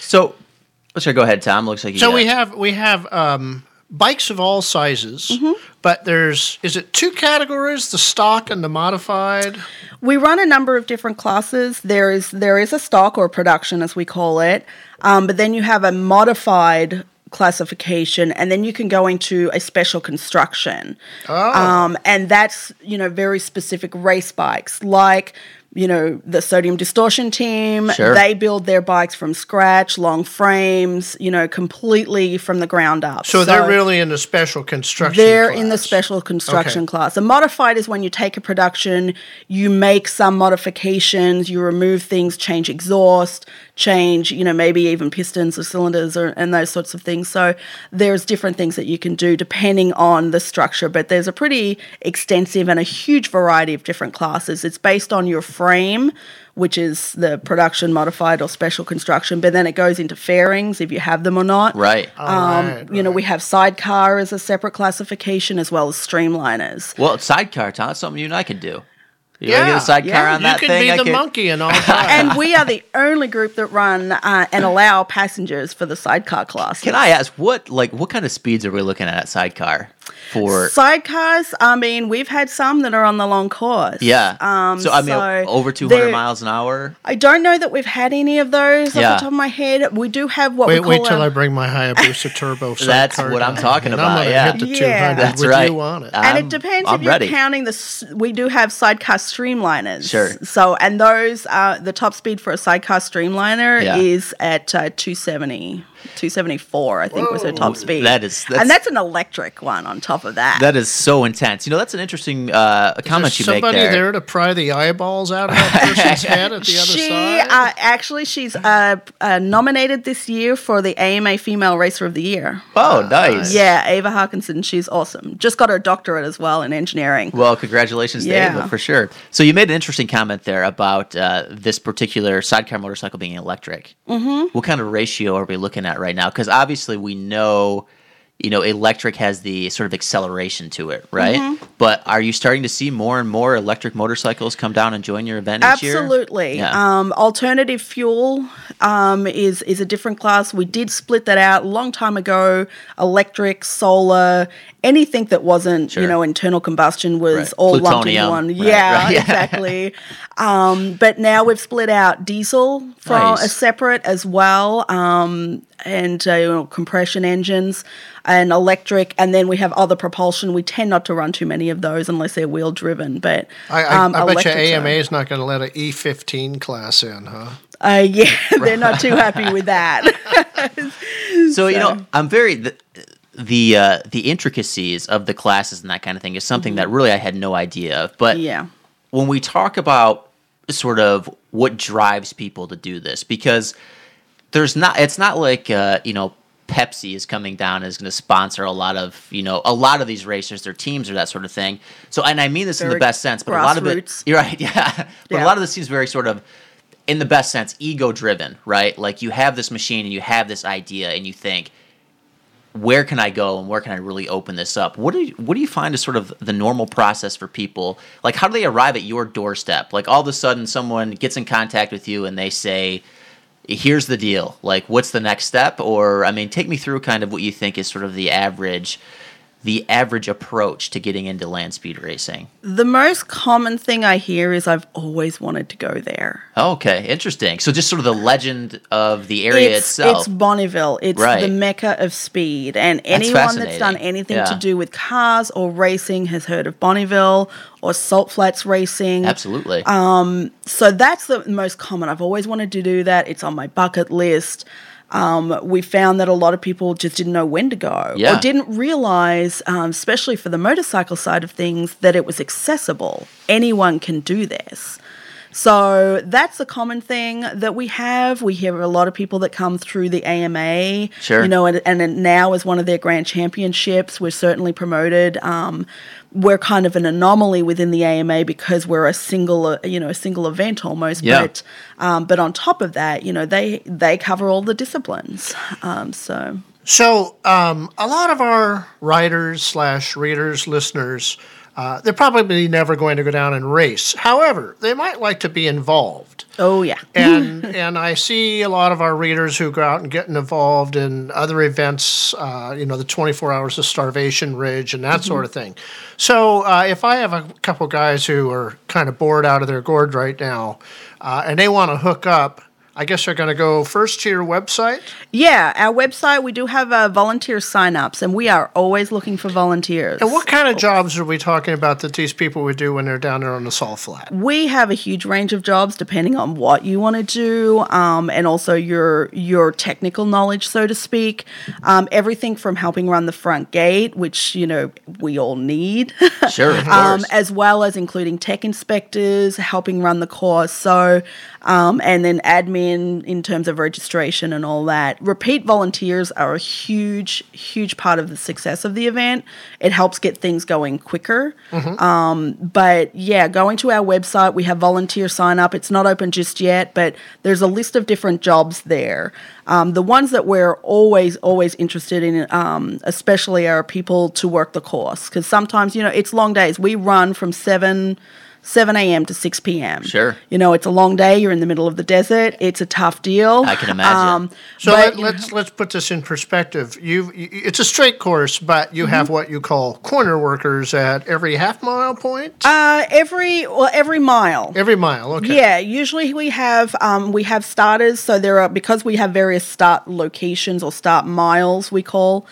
So, let's go ahead, Tom. Looks like you So got- we have we have um, bikes of all sizes, Mm-hmm. but there's is it two categories, the stock and the modified? We run a number of different classes. There is there is a stock or production, as we call it, um, but then you have a modified classification, and then you can go into a special construction. Oh. Um, and that's you know very specific race bikes, like you know the sodium distortion team. Sure. They build their bikes from scratch, long frames, you know, completely from the ground up. So, they're really in the special construction. They're in the special construction Okay. class. A modified is when you take a production, you make some modifications, you remove things, change exhaust, change, you know, maybe even pistons or cylinders or, and those sorts of things. So there's different things that you can do depending on the structure, but there's a pretty extensive and a huge variety of different classes. It's based on your frame, which is the production modified or special construction, but then it goes into fairings if you have them or not. Right. Um, you know, we have sidecar as a separate classification as well as streamliners. Well, sidecar, Tom, that's something you and I could do. You Yeah, want to get a sidecar yeah. on You that can thing? be I the could- monkey and all that. and we are the only group that run uh, and allow passengers for the sidecar class. Can I ask what like what kind of speeds are we looking at at sidecar for? Sidecars, I mean, we've had some that are on the long course. yeah. Um, so I mean, so over 200 miles an hour. I don't know that we've had any of those Yeah. off the top of my head. We do have what Wait, we wait till a- I bring my Hayabusa Turbo. That's what I'm talking about, I'm gonna yeah. hit the Yeah. That's with right. you on it. and I'm- it depends I'm if you're counting the. We do have sidecar streamliners. Sure. So, and those, uh, the top speed for a sidecar streamliner Yeah. is at uh, 270, 274, I think was her top speed. That is- that's- and that's an electric one on top of that. That is so intense. You know, that's an interesting uh, comment you There's make somebody there. there. to pry the eyeballs out of that person's head at the other she side. uh, actually she's uh, uh, nominated this year for the AMA Female Racer of the Year. Oh, nice. Yeah, Eva Hakansson, she's awesome. Just got her doctorate as well in engineering. Well, congratulations to Yeah. Eva for sure. So you made an interesting comment there about uh, this particular sidecar motorcycle being electric. Mm-hmm. What kind of ratio are we looking at right now? Because obviously we know, you know, electric has the sort of acceleration to it, right? Mm-hmm. But are you starting to see more and more electric motorcycles come down and join your event? Absolutely. Yeah. Um, alternative fuel um, is is a different class. We did split that out a long time ago. Electric, solar, anything that wasn't Sure. you know internal combustion was Right. all lumped into one. Right, Yeah, right, exactly. um, but now we've split out diesel from Nice. a separate as well, um, and uh, you know, compression engines and electric, and then we have other propulsion. We tend not to run too many of those unless they're wheel driven, but I, I, um, I bet your AMA is not going to let an E15 class in, huh? uh, yeah, they're not too happy with that. So, you know, I'm very the the uh, the intricacies of the classes and that kind of thing is something that really I had no idea of. But Mm-hmm. yeah. when we talk about sort of what drives people to do this, because there's not, it's not like uh, you know. Pepsi is coming down and is going to sponsor a lot of you know a lot of these racers, their teams or that sort of thing. So, and I mean this in the best sense, but a lot of it, you're right, yeah. But Yeah. a lot of this seems very sort of in the best sense, ego driven, right? Like you have this machine and you have this idea and you think, where can I go and where can I really open this up? What do you, what do you find is sort of the normal process for people? Like how do they arrive at your doorstep? Like all of a sudden someone gets in contact with you and they say, here's the deal. Like what's the next step? Or I mean, take me through kind of what you think is sort of the average the average approach to getting into land speed racing. The most common thing I hear is I've always wanted to go there. Okay, interesting. So just sort of the legend of the area it's, itself. It's Bonneville. It's Right. the mecca of speed, and anyone that's done anything Yeah. to do with cars or racing has heard of Bonneville or Salt Flats Racing. Absolutely. Um, so that's the most common. I've always wanted to do that. It's on my bucket list. Um, we found that a lot of people just didn't know when to go Yeah. or didn't realize, um, especially for the motorcycle side of things, that it was accessible. Anyone can do this. So that's a common thing that we have. We hear a lot of people that come through the AMA. Sure. You know, and, and now is one of their grand championships. We're certainly promoted. Um, we're kind of an anomaly within the AMA because we're a single, uh, you know, a single event almost. Yeah. But um, but on top of that, you know, they they cover all the disciplines. Um, so So, um, a lot of our writers slash readers, listeners, uh, they're probably never going to go down and race. However, they might like to be involved. Oh yeah. and and I see a lot of our readers who go out and get involved in other events, uh, you know, the 24 hours of starvation ridge and that Mm-hmm. sort of thing. So uh, if I have a couple guys who are kind of bored out of their gourd right now, uh, and they want to hook up, I guess they're going to go first to your website. Yeah, our website we do have uh, volunteer sign-ups, and we are always looking for volunteers. And what kind of jobs are we talking about that these people would do when they're down there on the salt flat? We have a huge range of jobs depending on what you want to do, um, and also your your technical knowledge, so to speak. Um, everything from helping run the front gate, which you know we all need, Sure, of um, as well as including tech inspectors, helping run the course. So, um, and then admin in terms of registration and all that. Repeat volunteers are a huge, huge part of the success of the event. It helps get things going quicker. Um, but yeah, going to our website, we have volunteer sign up. It's not open just yet, but there's a list of different jobs there. Um, the ones that we're always, always interested in, um, especially are people to work the course. Because sometimes, you know, it's long days. We run from 7, 7 a.m. to 6 p.m. Sure. You know, it's a long day. You're in the middle of the desert. It's a tough deal. I can imagine. So but, let, let's let's put this in perspective. You've y- it's a straight course, but you have what you call corner workers at every half mile point. Uh, every well, every mile. Every mile, okay. Yeah, usually we have um, we have starters. So there are because we have various start locations or start miles we call.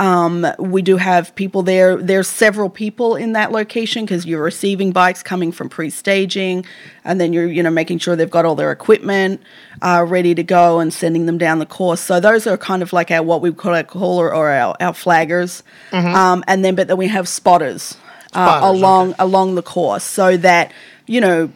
Um, we do have people there. There's several people in that location because you're receiving bikes coming from pre-staging, and then you're you know making sure they've got all their equipment uh, ready to go and sending them down the course. So those are kind of like our what we call our call or, our, our flaggers, um, and then but then we have spotters, uh, Spotters, along along the course so that you know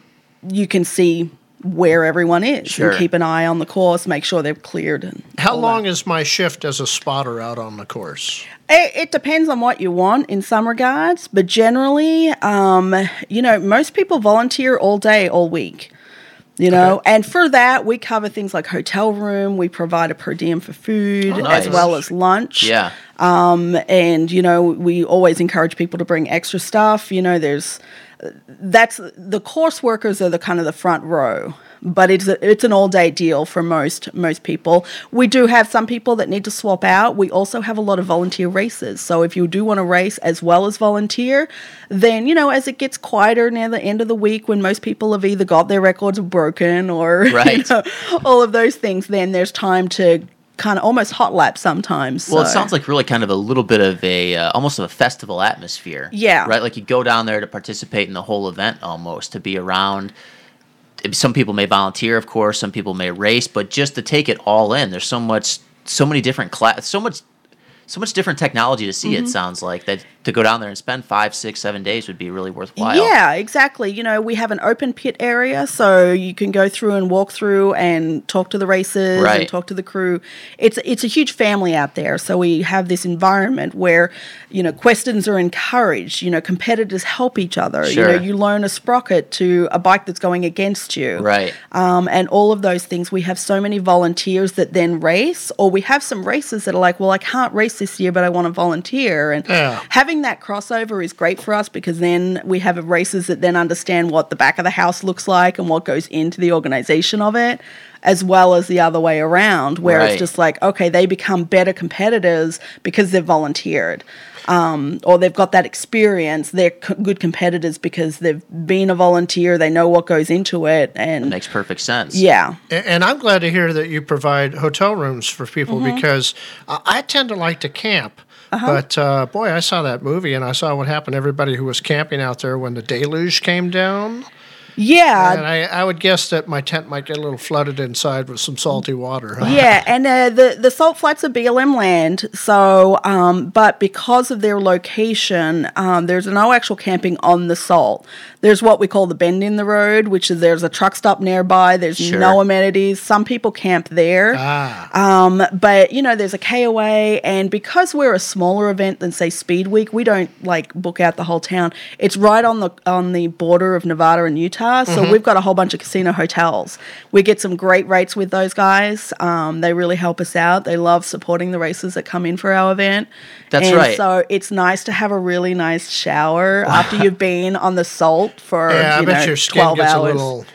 you can see where everyone is Sure. and keep an eye on the course, make sure they're cleared. And How long is my shift as a spotter out on the course? It, it depends on what you want in some regards, but generally, um, you know, most people volunteer all day, all week. You know, and for that, we cover things like hotel room. We provide a per diem for food Oh, as well as lunch. Yeah. Um, and you know, we always encourage people to bring extra stuff. You know, there's that's the course workers are the kind of the front row, but it's a, it's an all day deal for most most people. We do have some people that need to swap out. We also have a lot of volunteer races. So if you do want to race as well as volunteer, then you know as it gets quieter near the end of the week when most people have either got their records broken or you Right. know, all of those things, then there's time to kind of almost hot lap sometimes. Well, it sounds like really kind of a little bit of a uh, almost of a festival atmosphere. Yeah. Right. Like you go down there to participate in the whole event almost to be around. Some people may volunteer, of course. Some people may race, but just to take it all in, there's so much, so many different class, so much, so much different technology to see. Mm-hmm. It sounds like that to go down there and spend five, six, seven days would be really worthwhile. Yeah, exactly. You know, we have an open pit area, so you can go through and walk through and talk to the racers Right. and talk to the crew. It's it's a huge family out there, so we have this environment where you know questions are encouraged. You know, competitors help each other. Sure. You know, you loan a sprocket to a bike that's going against you. Right. Um, and all of those things. We have so many volunteers that then race, or we have some races that are like, well, I can't race this year, but I want to volunteer. And Yeah. having that crossover is great for us because then we have races that then understand what the back of the house looks like and what goes into the organization of it. As well as the other way around, where Right. it's just like, okay, they become better competitors because they've volunteered. Um, or they've got that experience. They're c- good competitors because they've been a volunteer. They know what goes into it, and Makes perfect sense. yeah, A- And I'm glad to hear that you provide hotel rooms for people Mm-hmm. because uh, I tend to like to camp. Uh-huh. But uh, boy, I saw that movie and I saw what happened to everybody who was camping out there when the deluge came down. Yeah. and I, I would guess that my tent might get a little flooded inside with some salty water. huh? yeah, and uh, the the salt flats are BLM land. So, um, but because of their location, um, there's no actual camping on the salt. There's what we call the bend in the road, which is there's a truck stop nearby. There's Sure. no amenities. Some people camp there. Ah, Um, but you know, there's a KOA, and because we're a smaller event than say Speed Week, we don't like book out the whole town. It's right on the on the border of Nevada and Utah, so we've got a whole bunch of casino hotels. We get some great rates with those guys. Um, they really help us out. They love supporting the races that come in for our event. That's and right. So it's nice to have a really nice shower after you've been on the salt for yeah, I you bet know, your skin twelve gets hours.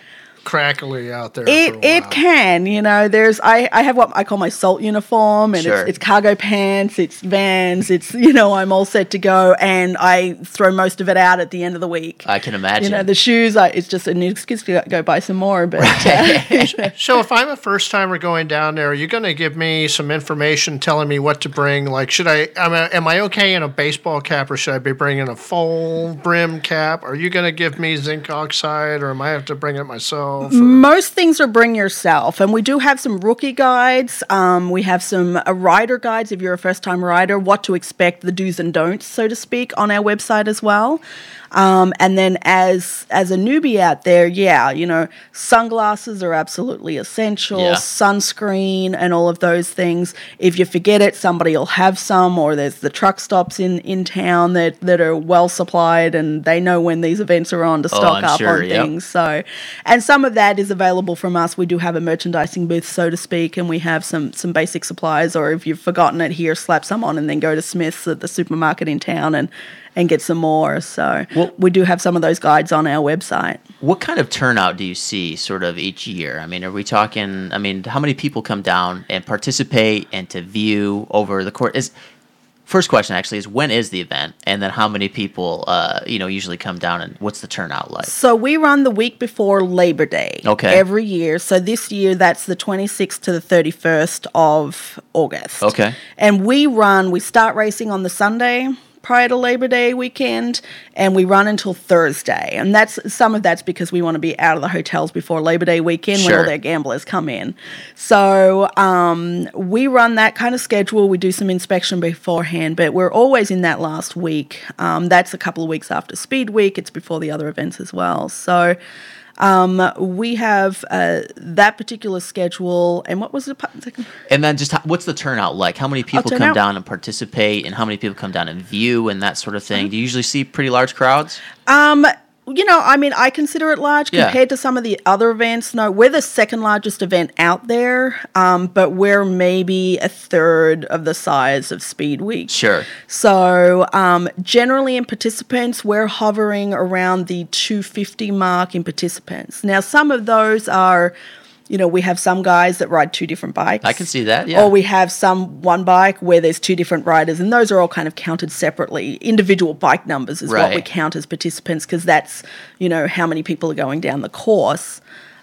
A little crackly out there. It it can, you know. There's I, I have what I call my salt uniform, and Sure. it's, it's cargo pants, it's vans, it's you know I'm all set to go, and I throw most of it out at the end of the week. I can imagine. You know the shoes, I, it's just an excuse to go buy some more. But uh, So if I'm a first timer going down there, are you going to give me some information telling me what to bring? Like, should I? Am I, am I okay in a baseball cap, or should I be bringing a full brim cap? Are you going to give me zinc oxide, or am I have to bring it myself? Most things are bring yourself, and we do have some rookie guides. Um, we have some uh, rider guides if you're a first time rider, what to expect, the do's and don'ts, so to speak, on our website as well. Um, and then as as a newbie out there, yeah, you know, sunglasses are absolutely essential, Yeah. sunscreen, and all of those things. If you forget it, somebody will have some, or there's the truck stops in in town that that are well supplied, and they know when these events are on to Oh, stock I'm up sure, on yep. things. So, and some of that is available from us. We do have a merchandising booth, so to speak, and we have some some basic supplies. Or if you've forgotten it here, slap some on, and then go to Smith's at the supermarket in town and and get some more. So well, we do have some of those guides on our website. What kind of turnout do you see sort of each year? I mean, are we talking, I mean, how many people come down and participate and to view over the course? Is First question actually is when is the event, and then how many people, uh, you know, usually come down, and what's the turnout like? So we run the week before Labor Day. Okay. Every year. So this year that's the 26th to the 31st of August. Okay. And we run, we start racing on the Sunday prior to Labor Day weekend, and we run until Thursday. And that's some of that's because we want to be out of the hotels before Labor Day weekend when all Sure. their gamblers come in. So um, we run that kind of schedule. We do some inspection beforehand, but we're always in that last week. Um, that's a couple of weeks after Speed Week. It's before the other events as well. So. Um, we have uh, that particular schedule, and what was the And then just how, what's the turnout like? How many people come turnout? down and participate, and how many people come down and view, and that sort of thing? Do you usually see pretty large crowds? Um, you know, I mean, I consider it large Yeah. compared to some of the other events. No, we're the second largest event out there, um, but we're maybe a third of the size of Speed Week. Sure. So, um, generally in participants, we're hovering around the 250 mark in participants. Now, some of those are, you know, we have some guys that ride two different bikes. I can see that. Yeah. Or we have some one bike where there's two different riders, and those are all kind of counted separately. Individual bike numbers is what we count as participants because that's, you know, how many people are going down the course.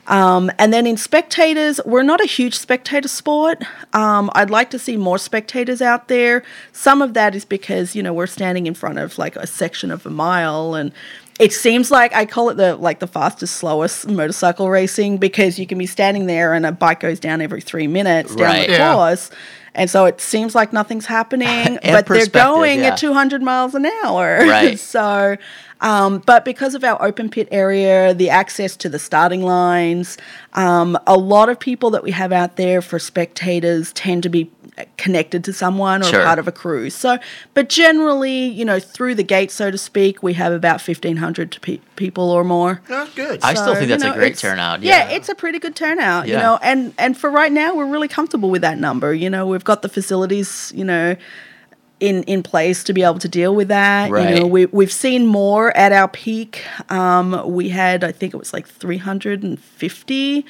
Um, and then in spectators, we're not a huge spectator sport. Um, I'd like to see more spectators out there. Some of that is because you know we're standing in front of like a section of a mile, and it seems like I call it the like the fastest, slowest motorcycle racing because you can be standing there and a bike goes down every three minutes down Right. the Yeah. course. And so it seems like nothing's happening, but they're going yeah. at 200 miles an hour. Right. so, um, but because of our open pit area, the access to the starting lines, um, a lot of people that we have out there for spectators tend to be connected to someone or Sure. part of a crew. So, but generally, you know, through the gate, so to speak, we have about 1,500 pe- people or more. That's good. I still So, think you that's a great turnout. Yeah. Yeah. it's a pretty good turnout, you Yeah. know, and and for right now, we're really comfortable with that number. You know, we've got the facilities, you know, in in place to be able to deal with that. You know, we we've seen more at our peak. Um, we had, I think it was like 350.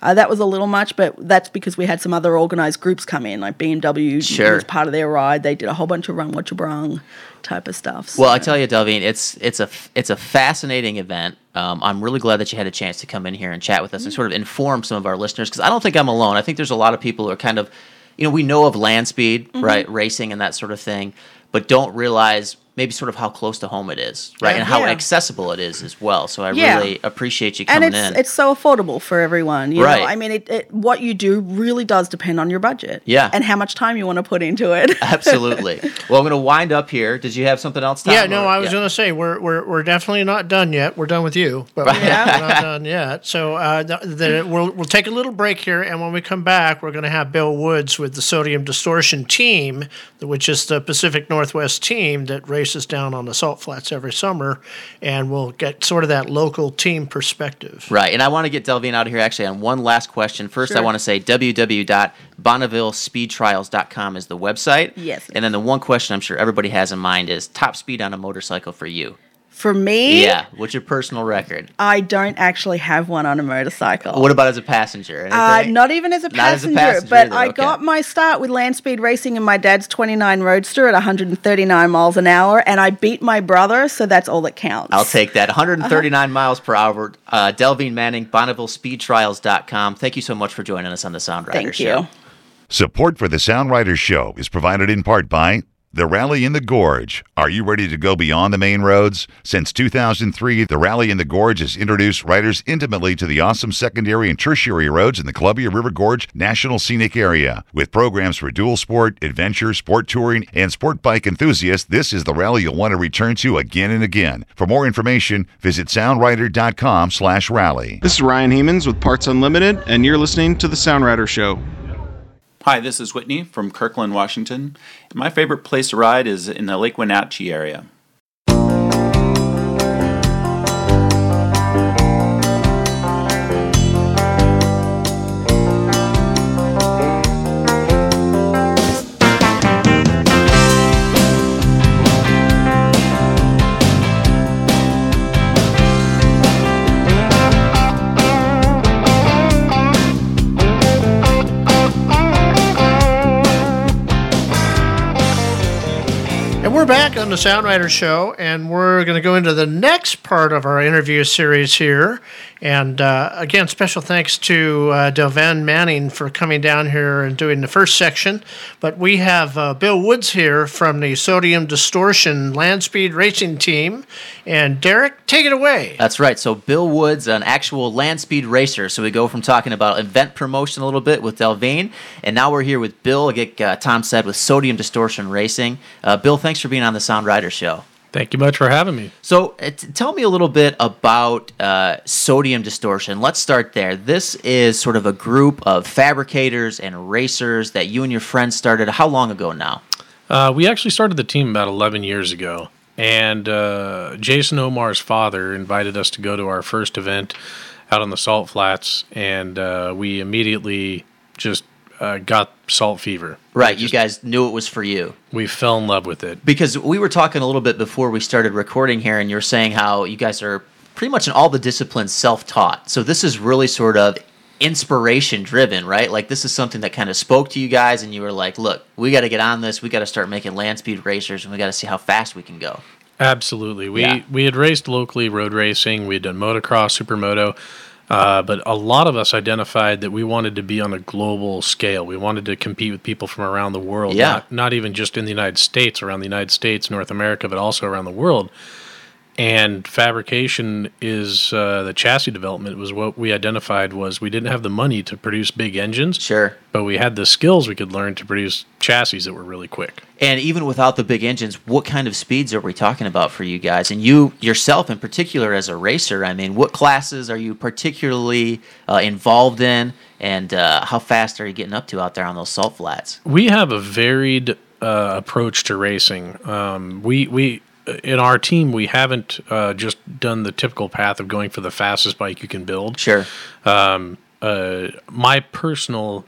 Uh, that was a little much, but that's because we had some other organized groups come in, like BMW Sure. was part of their ride. They did a whole bunch of run what you brung type of stuff. Well, I tell you, Delvene, it's it's a it's a fascinating event. Um, I'm really glad that you had a chance to come in here and chat with us and sort of inform some of our listeners because I don't think I'm alone. I think there's a lot of people who are kind of, you know, we know of land speed, Mhm. right, racing and that sort of thing, but don't realize maybe sort of how close to home it is, right, Yeah. and how Yeah. accessible it is as well. So I Yeah. really appreciate you and coming it's in. it's so affordable for everyone. You Right. know, I mean, it, it what you do really does depend on your budget. Yeah. and how much time you want to put into it. Absolutely. well, I'm going to wind up here. Did you have something else? Tom, Yeah, no, or- I was yeah. going to say we're, we're we're definitely not done yet. We're done with you, but we're, we're not done yet. So uh, the, the, we'll we'll take a little break here, and when we come back, we're going to have Bill Woods with the Sodium Distortion team, which is the Pacific Northwest team that races down on the Salt Flats every summer, and we'll get sort of that local team perspective. Right, and I want to get Delvene out of here actually on one last question. First, I want to say www.bonnevillespeedtrials.com is the website. Yes. And then the one question I'm sure everybody has in mind is top speed on a motorcycle for you. For me, Yeah. What's your personal record? I don't actually have one on a motorcycle. What about as a passenger? Uh, Anything? not even as a Not as a passenger, passenger but either, I okay. got my start with land speed racing in my dad's 29 Roadster at 139 miles an hour, and I beat my brother, so that's all that counts. I'll take that. 139 miles per hour. Uh, Delvene Manning, BonnevilleSpeedTrials.com. Thank you so much for joining us on the Sound Rider Thank Show. you. Support for the Sound Rider Show is provided in part by the Rally in the Gorge. Are you ready to go beyond the main roads? Since 2003, the Rally in the Gorge has introduced riders intimately to the awesome secondary and tertiary roads in the Columbia River Gorge National Scenic Area. With programs for dual sport, adventure, sport touring, and sport bike enthusiasts, this is the rally you'll want to return to again and again. For more information, visit soundrider.com slash rally. This is Ryan Hemans with Parts Unlimited, and you're listening to The Sound Rider Show. Hi, this is Whitney from Kirkland, Washington. My favorite place to ride is in the Lake Wenatchee area. We're back on the Sound Rider Show, and we're going to go into the next part of our interview series here. And uh, again, special thanks to uh, Delvene Manning for coming down here and doing the first section. But we have uh, Bill Woods here from the Sodium Distortion Land Speed Racing Team. And Derek, take it away. That's right. So Bill Woods, an actual land speed racer. So we go from talking about event promotion a little bit with Delvene, and now we're here with Bill. Like uh, Tom said, with Sodium Distortion Racing. Uh, Bill, thanks for being on the Sound Rider Show. Thank you much for having me. So, uh, t- tell me a little bit about uh, Sodium Distortion. Let's start there. This is sort of a group of fabricators and racers that you and your friends started. How long ago now? Uh, we actually started the team about 11 years ago, and uh, Jason Omar's father invited us to go to our first event out on the Salt Flats, and uh, we immediately just uh, got salt fever. Right, you guys knew it was for you. We fell in love with it. Because we were talking a little bit before we started recording here, and you're saying how you guys are pretty much in all the disciplines self taught. So this is really sort of inspiration driven, right? Like this is something that kind of spoke to you guys, and you were like, look, we got to get on this. We got to start making land speed racers, and we got to see how fast we can go. Absolutely. We Yeah. we had raced locally road racing. We had done motocross, supermoto, uh, but a lot of us identified that we wanted to be on a global scale. We wanted to compete with people from around the world. Yeah. Not, not even just in the United States, around the United States, North America, but also around the world. And fabrication is uh, the chassis development was what we identified was we didn't have the money to produce big engines. Sure. But we had the skills we could learn to produce chassis that were really quick. And even without the big engines, what kind of speeds are we talking about for you guys? And you yourself, in particular, as a racer, I mean, what classes are you particularly uh, involved in, and uh, how fast are you getting up to out there on those salt flats? We have a varied uh, approach to racing. Um, we we in our team we haven't uh, just done the typical path of going for the fastest bike you can build. Sure. Um, uh, my personal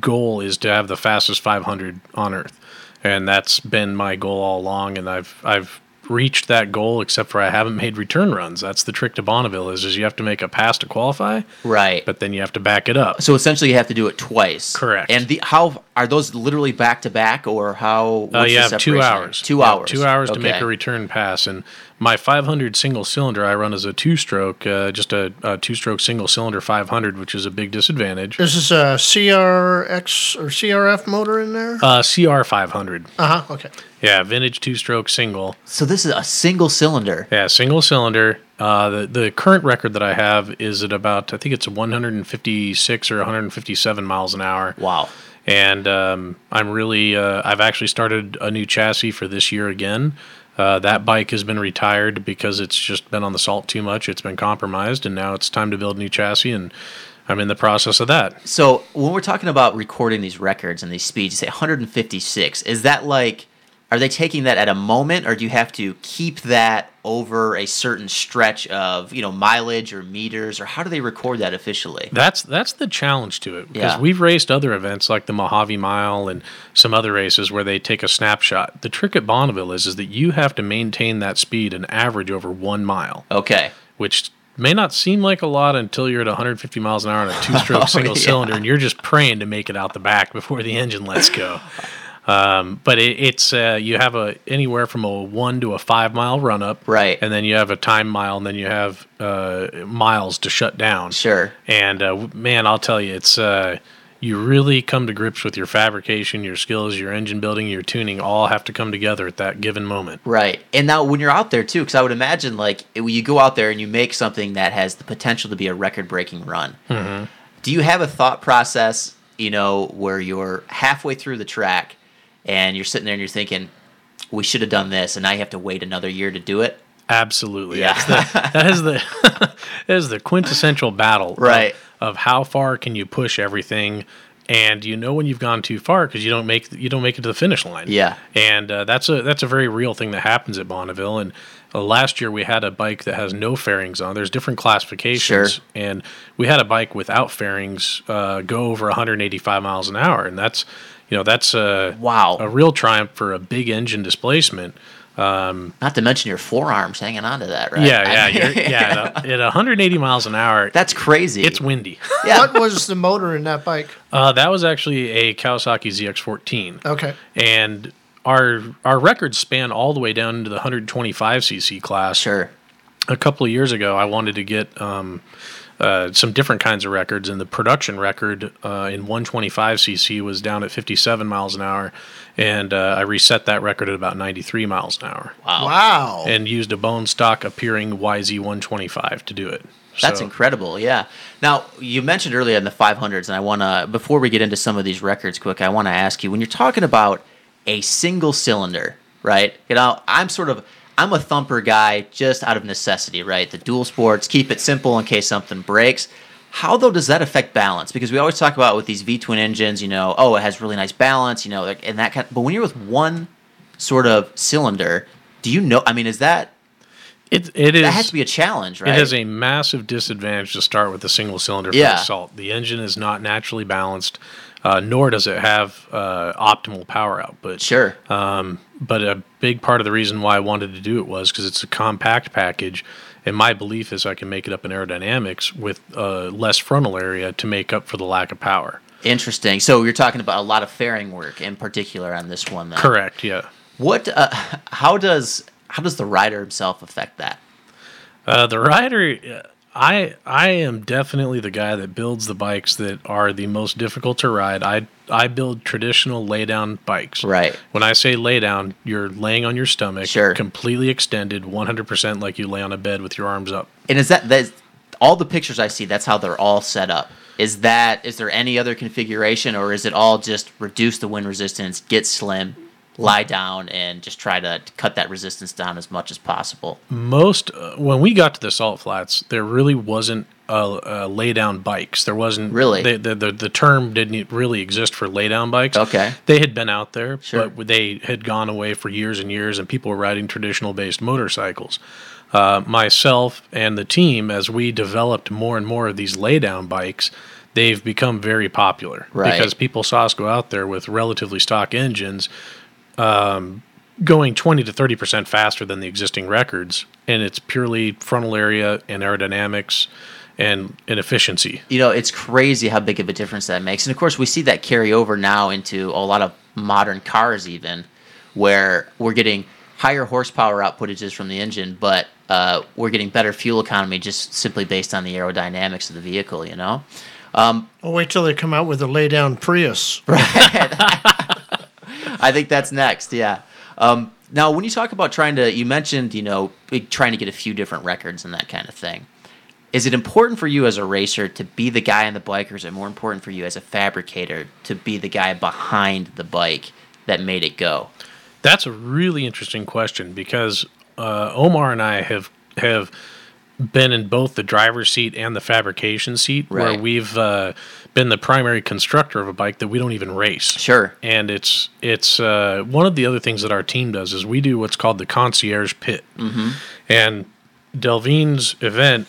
goal is to have the fastest 500 on Earth, and that's been my goal all along. And I've I've reached that goal, except for I haven't made return runs. That's the trick to Bonneville is is you have to make a pass to qualify, Right. but then you have to back it up. So essentially, you have to do it twice. Correct. And the how are those literally back to back, or how? Uh, you the have two hours. Two hours. Two hours to make a return pass. And my 500 single cylinder, I run as a two stroke, uh, just a, a two stroke single cylinder 500, which is a big disadvantage. This is a CRX or CRF motor in there? Uh, CR 500. Uh huh. Okay. Yeah, vintage two stroke single. So this is a single cylinder. Yeah, single cylinder. Uh, the the current record that I have is at about I think it's 156 or 157 miles an hour. Wow. And um, I'm really uh, I've actually started a new chassis for this year again. Uh, that bike has been retired because it's just been on the salt too much. It's been compromised, and now it's time to build a new chassis. And I'm in the process of that. So when we're talking about recording these records and these speeds, you say 156. Is that like? Are they taking that at a moment, or do you have to keep that over a certain stretch of you know mileage or meters, or how do they record that officially? That's that's the challenge to it because Yeah. we've raced other events like the Mojave Mile and some other races where they take a snapshot. The trick at Bonneville is is that you have to maintain that speed and average over one mile. Okay. Which may not seem like a lot until you're at 150 miles an hour on a two-stroke Oh, single yeah. cylinder and you're just praying to make it out the back before the engine lets go. Um, but it, it's uh, you have a anywhere from a one to a five mile run up, right? And then you have a time mile, and then you have uh, miles to shut down. Sure. And uh, man, I'll tell you, it's uh, you really come to grips with your fabrication, your skills, your engine building, your tuning, all have to come together at that given moment. Right. And now when you're out there too, because I would imagine like you go out there and you make something that has the potential to be a record breaking run, Mhm. do you have a thought process, you know, where you're halfway through the track and you're sitting there and you're thinking, we should have done this, and now you have to wait another year to do it? Absolutely. Yeah. The, that is the that is the quintessential battle. of- Right. Of, how far can you push everything, and you know when you've gone too far because you don't make you don't make it to the finish line. Yeah. And uh, that's a that's a very real thing that happens at Bonneville. And uh, last year we had a bike that has no fairings on. There's different classifications, Sure. and we had a bike without fairings uh, go over 185 miles an hour, and that's you know that's a wow a real triumph for a big engine displacement. Um, Not to mention your forearms hanging on to that, right? yeah, I yeah, you're, yeah. At, a- at 180 miles an hour, that's crazy. It's windy. What was the motor in that bike? Uh, that was actually a Kawasaki ZX14. Okay. And our our records span all the way down into the 125 cc class. Sure. A couple of years ago, I wanted to get um, uh, some different kinds of records, and the production record uh, in 125 cc was down at 57 miles an hour, and uh, I reset that record at about 93 miles an hour. Wow. Wow. And used a bone stock appearing YZ125 to do it. That's So- incredible. Yeah. Now you mentioned earlier in the 500s, and I want to before we get into some of these records, quick, I want to ask you when you're talking about a single cylinder, right? You know, I'm sort of I'm a thumper guy just out of necessity, right? The dual sports keep it simple in case something breaks. How though does that affect balance? Because we always talk about with these V twin engines, you know, oh, it has really nice balance, you know, like, and that kind. but when you're with one sort of cylinder, do you know? I mean, is that It, it is. that has to be a challenge, right? It has a massive disadvantage to start with a single cylinder for Yeah. assault. The engine is not naturally balanced, uh, nor does it have uh, optimal power output. Sure. Um, but a big part of the reason why I wanted to do it was because it's a compact package, and my belief is I can make it up in aerodynamics with uh, less frontal area to make up for the lack of power. Interesting. So you're talking about a lot of fairing work in particular on this one. Then. Correct. Yeah. What? Uh, how does how does the rider himself affect that? Uh, the rider, uh, I I am definitely the guy that builds the bikes that are the most difficult to ride. I I build traditional lay down bikes. Right. When I say lay down, you're laying on your stomach, Sure. completely extended, 100% like you lay on a bed with your arms up. And is that that all the pictures I see? That's how they're all set up. Is that is there any other configuration, or is it all just reduce the wind resistance, get slim, lie down, and just try to cut that resistance down as much as possible? Most uh, when we got to the salt flats, there really wasn't a, uh, lay down bikes. There wasn't Really? the, the the the term didn't really exist for lay down bikes. Okay. they had been out there, Sure. but they had gone away for years and years, and people were riding traditional based motorcycles. Uh, myself and the team, as we developed more and more of these lay down bikes, they've become very popular Right. because people saw us go out there with relatively stock engines um, going 20 to 30 percent faster than the existing records, and it's purely frontal area and aerodynamics and, and efficiency. you know, it's crazy how big of a difference that makes. And of course, we see that carry over now into a lot of modern cars, even where we're getting higher horsepower outputages from the engine, but uh, we're getting better fuel economy just simply based on the aerodynamics of the vehicle. You know, um, Well, wait till they come out with a lay down Prius. I think that's next. Yeah. Um, now, when you talk about trying to, you mentioned, you know, trying to get a few different records and that kind of thing. Is it important for you as a racer to be the guy on the bike, or is it more important for you as a fabricator to be the guy behind the bike that made it go? That's a really interesting question because uh, Omar and I have have been in both the driver's seat and the fabrication seat, where we've uh, been the primary constructor of a bike that we don't even race. Sure. And it's it's uh, one of the other things that our team does is we do what's called the concierge pit. Mm-hmm. And Delvene's event,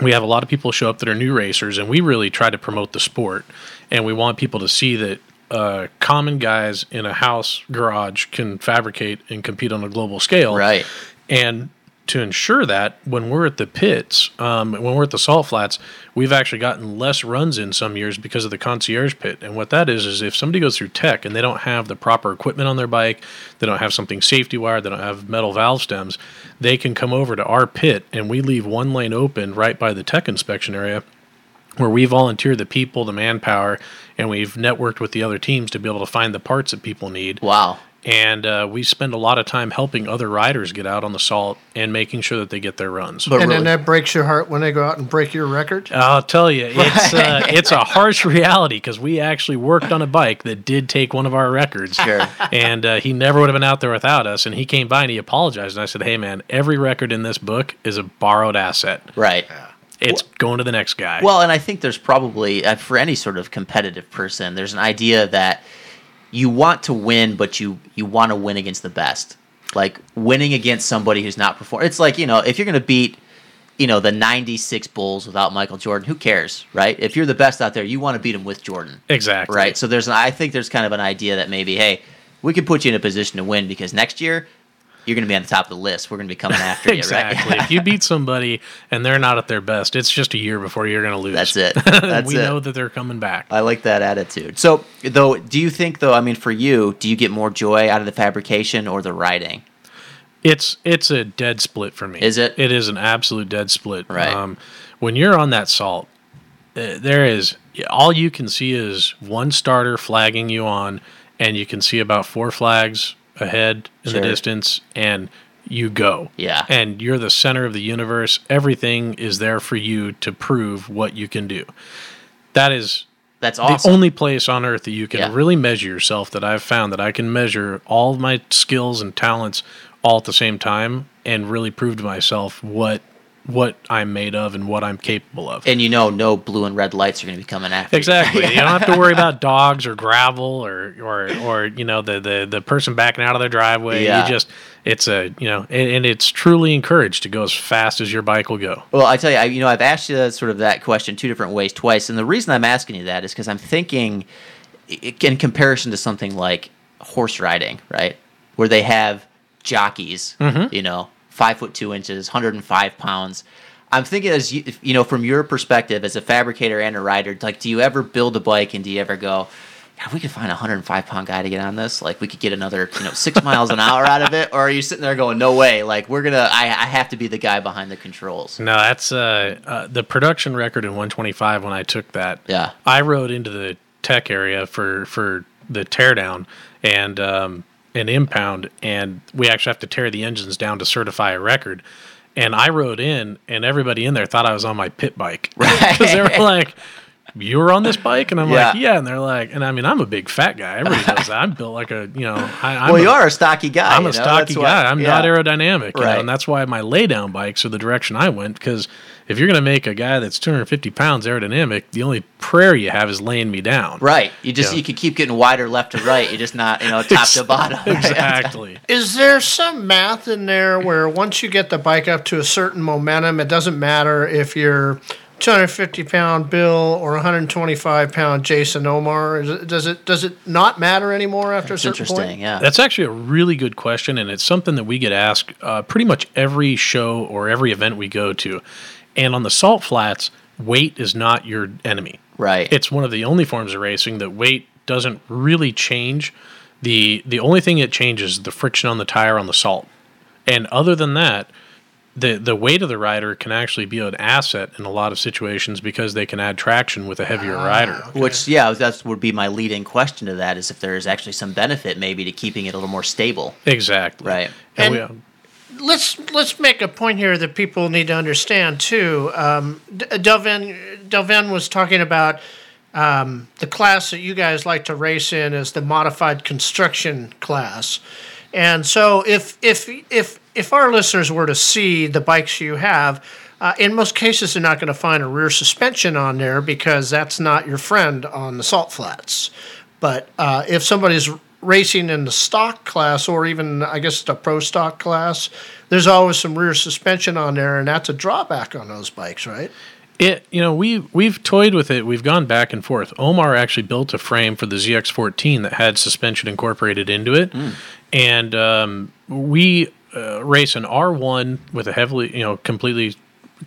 we have a lot of people show up that are new racers, and we really try to promote the sport. And we want people to see that uh, common guys in a house garage can fabricate and compete on a global scale. Right. And to ensure that, when we're at the pits, um, when we're at the salt flats, we've actually gotten less runs in some years because of the concierge pit. And what that is is if somebody goes through tech and they don't have the proper equipment on their bike, they don't have something safety wired, they don't have metal valve stems, they can come over to our pit and we leave one lane open right by the tech inspection area where we volunteer the people, the manpower, and we've networked with the other teams to be able to find the parts that people need. Wow. And uh, we spend a lot of time helping other riders get out on the salt and making sure that they get their runs. and then that breaks your heart when they go out and break your record. I'll tell you, it's uh, it's a harsh reality because we actually worked on a bike that did take one of our records, Sure. and uh, he never would have been out there without us. And he came by and he apologized, and I said, "Hey, man, every record in this book is a borrowed asset. Right. It's going to the next guy." Well, and I think there's probably uh, for any sort of competitive person, there's an idea that you want to win, but you you want to win against the best. Like winning against somebody who's not performing. It's like you know if you're going to beat you know the 96 bulls without michael jordan who cares right if you're the best out there you want to beat him with jordan Exactly. right so there's an, i think there's kind of an idea that maybe hey we could put you in a position to win because next year you're going to be on the top of the list we're going to be coming after exactly. you right if you beat somebody and they're not at their best, it's just a year before you're going to lose. That's it. That's we it. know that they're coming back. I like that attitude. So, though, do you think, though, I mean, for you, do you get more joy out of the fabrication or the writing? It's it's a dead split for me. Is it? It is an absolute dead split. Right. Um, when you're on that salt, uh, there is all you can see is one starter flagging you on, and you can see about four flags ahead in Sure. the distance, and you go. Yeah. And you're the center of the universe. Everything is there for you to prove what you can do. That is That's the only place on earth that you can Yeah. really measure yourself that I've found that I can measure all my skills and talents all at the same time and really prove to myself what what I'm made of and what I'm capable of. and you know, no blue and red lights are going to be coming after Exactly. you. You don't have to worry about dogs or gravel or or or you know the the the person backing out of their driveway. Yeah. You just it's a you know and, and it's truly encouraged to go as fast as your bike will go. Well, I tell you, I, you know, I've asked you that, sort of that question two different ways twice, and the reason I'm asking you that is because I'm thinking, in comparison to something like horse riding, right, where they have jockeys, Mhm. you know, five foot two inches, 105 pounds. I'm thinking as you, you know, from your perspective as a fabricator and a rider, like, do you ever build a bike and do you ever go? "God, we could find a 105 pound guy to get on this. Like, we could get another, you know, six miles an hour out of it. Or are you sitting there going, no way? Like, we're gonna, I, I have to be the guy behind the controls. No, that's uh, uh, the production record in 125 when I took that. Yeah. I rode into the tech area for for the teardown and um, an impound, and we actually have to tear the engines down to certify a record. And I rode in, and everybody in there thought I was on my pit bike because they were like. You were on this bike, and I'm like, Yeah. yeah. And they're like, and I mean, I'm a big fat guy. Everybody knows that. I'm built like a, you know, I, I'm well, a- you are a stocky guy. I'm a know? stocky That's why- guy. I'm not aerodynamic, you know, and that's why my laydown bikes are the direction I went. Because if you're going to make a guy that's 250 pounds aerodynamic, the only prayer you have is laying me down. Right. You just Yeah. you can keep getting wider left to right. You're just not you know top to bottom. Exactly. Is there some math in there where once you get the bike up to a certain momentum, it doesn't matter if you're 250 pound Bill or 125 pound Jason Omar? Is it, does it does it not matter anymore after a certain point? Yeah, That's actually a really good question, and it's something that we get asked uh, pretty much every show or every event we go to. And on the salt flats, weight is not your enemy. Right. It's one of the only forms of racing that weight doesn't really change. the The only thing it changes is the friction on the tire on the salt. And other than that, the the weight of the rider can actually be an asset in a lot of situations because they can add traction with a heavier ah, rider. Which yeah, that would be my leading question to that is if there is actually some benefit maybe to keeping it a little more stable. Exactly. Right. And, And- we, let's let's make a point here that people need to understand too. Um, Delvene Delvene was talking about um, the class that you guys like to race in is the modified construction class, and so if if if if our listeners were to see the bikes you have, uh, in most cases they're not going to find a rear suspension on there because that's not your friend on the salt flats. But uh, if somebody's racing in the stock class or even I guess the pro stock class, there's always some rear suspension on there, and that's a drawback on those bikes, right? It you know we we've toyed with it. We've gone back and forth. Omar actually built a frame for the ZX14 that had suspension incorporated into it, and um, we uh, race an R1 with a heavily you know completely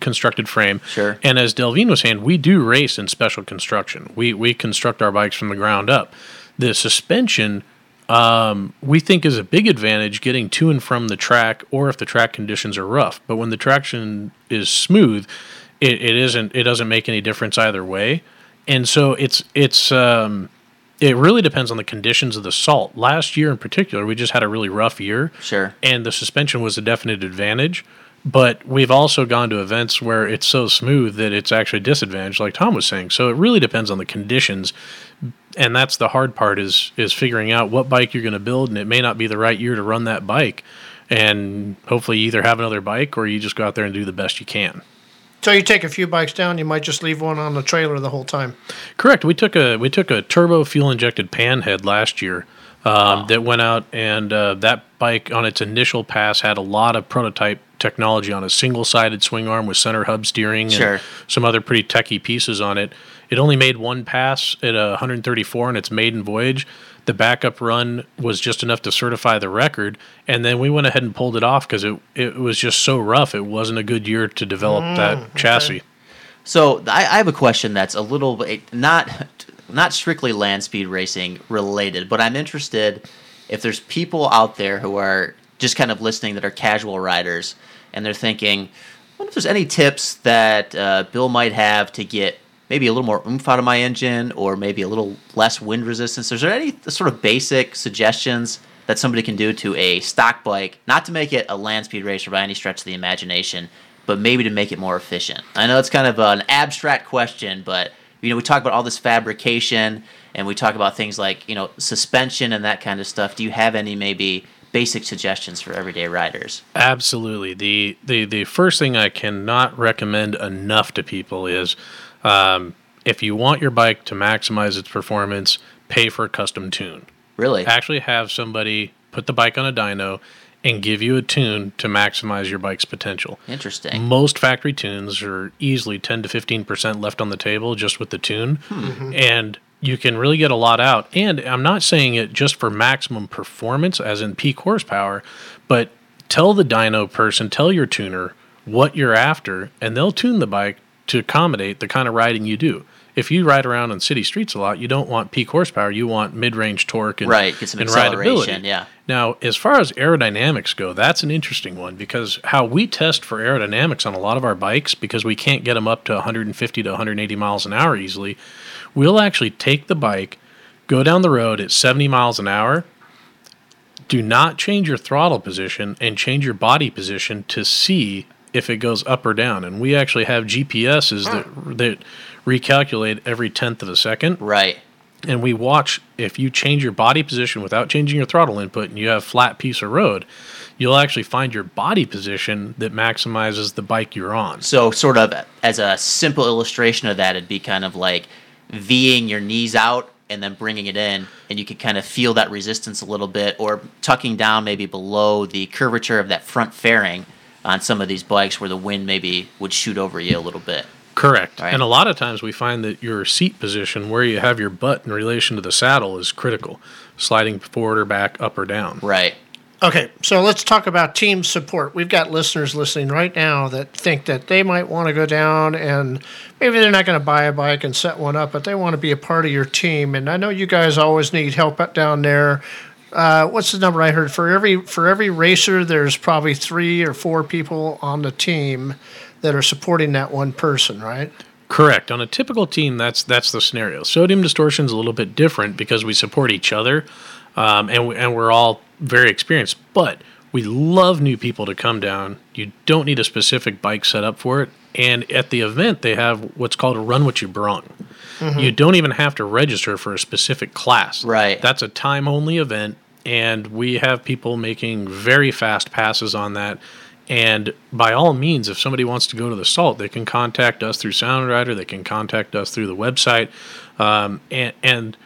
constructed frame. Sure. And as Delvene was saying, we do race in special construction. We we construct our bikes from the ground up. The suspension um, we think is a big advantage getting to and from the track, or if the track conditions are rough. But when the traction is smooth, it, it isn't. It doesn't make any difference either way. And so it's it's um, it really depends on the conditions of the salt. Last year in particular, we just had a really rough year. Sure. And the suspension was a definite advantage. But we've also gone to events where it's so smooth that it's actually a disadvantage, like Tom was saying. So it really depends on the conditions, and that's the hard part is is figuring out what bike you're going to build, and it may not be the right year to run that bike. And hopefully, you either have another bike or you just go out there and do the best you can. So you take a few bikes down, you might just leave one on the trailer the whole time. Correct. We took a we took a turbo fuel injected panhead last year um, that went out, and uh, that bike on its initial pass had a lot of prototype technology on a single sided swing arm with center hub steering Sure. and some other pretty techy pieces on it. It only made one pass at 134 in its maiden voyage. The backup run was just enough to certify the record, and then we went ahead and pulled it off because it it was just so rough. It wasn't a good year to develop Mm, that okay. chassis. So I, I have a question that's a little bit not not strictly land speed racing related, but I'm interested if there's people out there who are just kind of listening that are casual riders and they're thinking, I wonder if there's any tips that uh, Bill might have to get maybe a little more oomph out of my engine or maybe a little less wind resistance. Is there any sort of basic suggestions that somebody can do to a stock bike, not to make it a land speed racer by any stretch of the imagination, but maybe to make it more efficient? I know it's kind of an abstract question, but you know, we talk about all this fabrication and we talk about things like, you know, suspension and that kind of stuff. Do you have any maybe basic suggestions for everyday riders? Absolutely. The, the the first thing I cannot recommend enough to people is um, if you want your bike to maximize its performance, pay for a custom tune. Really? Actually have somebody put the bike on a dyno and give you a tune to maximize your bike's potential. Interesting. Most factory tunes are easily 10 to 15% left on the table just with the tune. Hmm. And you can really get a lot out. And I'm not saying it just for maximum performance, as in peak horsepower, but tell the dyno person, tell your tuner what you're after, and they'll tune the bike to accommodate the kind of riding you do. If you ride around on city streets a lot, you don't want peak horsepower. You want mid-range torque and, Right, get some and acceleration, rideability. yeah. Now, as far as aerodynamics go, that's an interesting one because how we test for aerodynamics on a lot of our bikes, because we can't get them up to 150 to 180 miles an hour easily, we'll actually take the bike, go down the road at 70 miles an hour, do not change your throttle position and change your body position to see if it goes up or down. And we actually have GPSs that hmm. that recalculate every tenth of a second. Right. And we watch if you change your body position without changing your throttle input and you have flat piece of road, you'll actually find your body position that maximizes the bike you're on. So, sort of as a simple illustration of that, it'd be kind of like Ving your knees out and then bringing it in, and you could kind of feel that resistance a little bit, or tucking down maybe below the curvature of that front fairing on some of these bikes where the wind maybe would shoot over you a little bit. Correct. Right. And a lot of times we find that your seat position, where you have your butt in relation to the saddle, is critical. Sliding forward or back, up or down. Right. Okay, so let's talk about team support. We've got listeners listening right now that think that they might want to go down and maybe they're not going to buy a bike and set one up, but they want to be a part of your team. And I know you guys always need help down there. Uh, what's the number I heard for every for every racer? There's probably three or four people on the team that are supporting that one person, right? Correct. On a typical team, that's that's the scenario. Sodium distortion is a little bit different because we support each other, um, and and we're all very experienced. But we love new people to come down. You don't need a specific bike set up for it. And at the event, they have what's called a run what you brung. Mhm. You don't even have to register for a specific class. Right. That's a time only event. and we have people making very fast passes on that. And by all means, if somebody wants to go to the salt, they can contact us through Sound Rider. They can contact us through the website, um, and and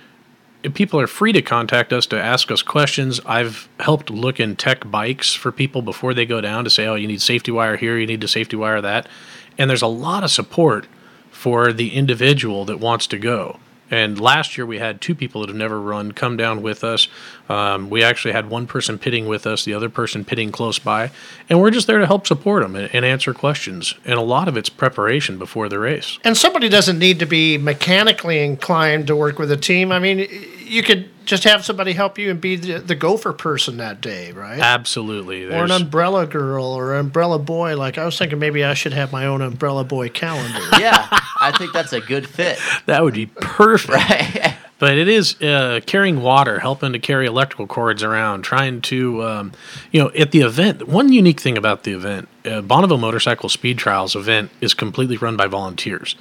people are free to contact us to ask us questions. I've helped look in tech bikes for people before they go down to say, oh, you need safety wire here, you need to safety wire that. And there's a lot of support for the individual that wants to go. And last year we had two people that have never run come down with us. Um, we actually had one person pitting with us, the other person pitting close by, and we're just there to help support them and, and answer questions. And a lot of it's preparation before the race. And somebody doesn't need to be mechanically inclined to work with a team. I mean, you could just have somebody help you and be the, the gopher person that day, right? Absolutely. Or an umbrella girl or an umbrella boy. Like I was thinking, maybe I should have my own umbrella boy calendar. yeah, I think that's a good fit. That would be perfect. But it is uh, carrying water, helping to carry electrical cords around, trying to, um, you know, at the event. One unique thing about the event, uh, Bonneville Motorcycle Speed Trials event is completely run by volunteers,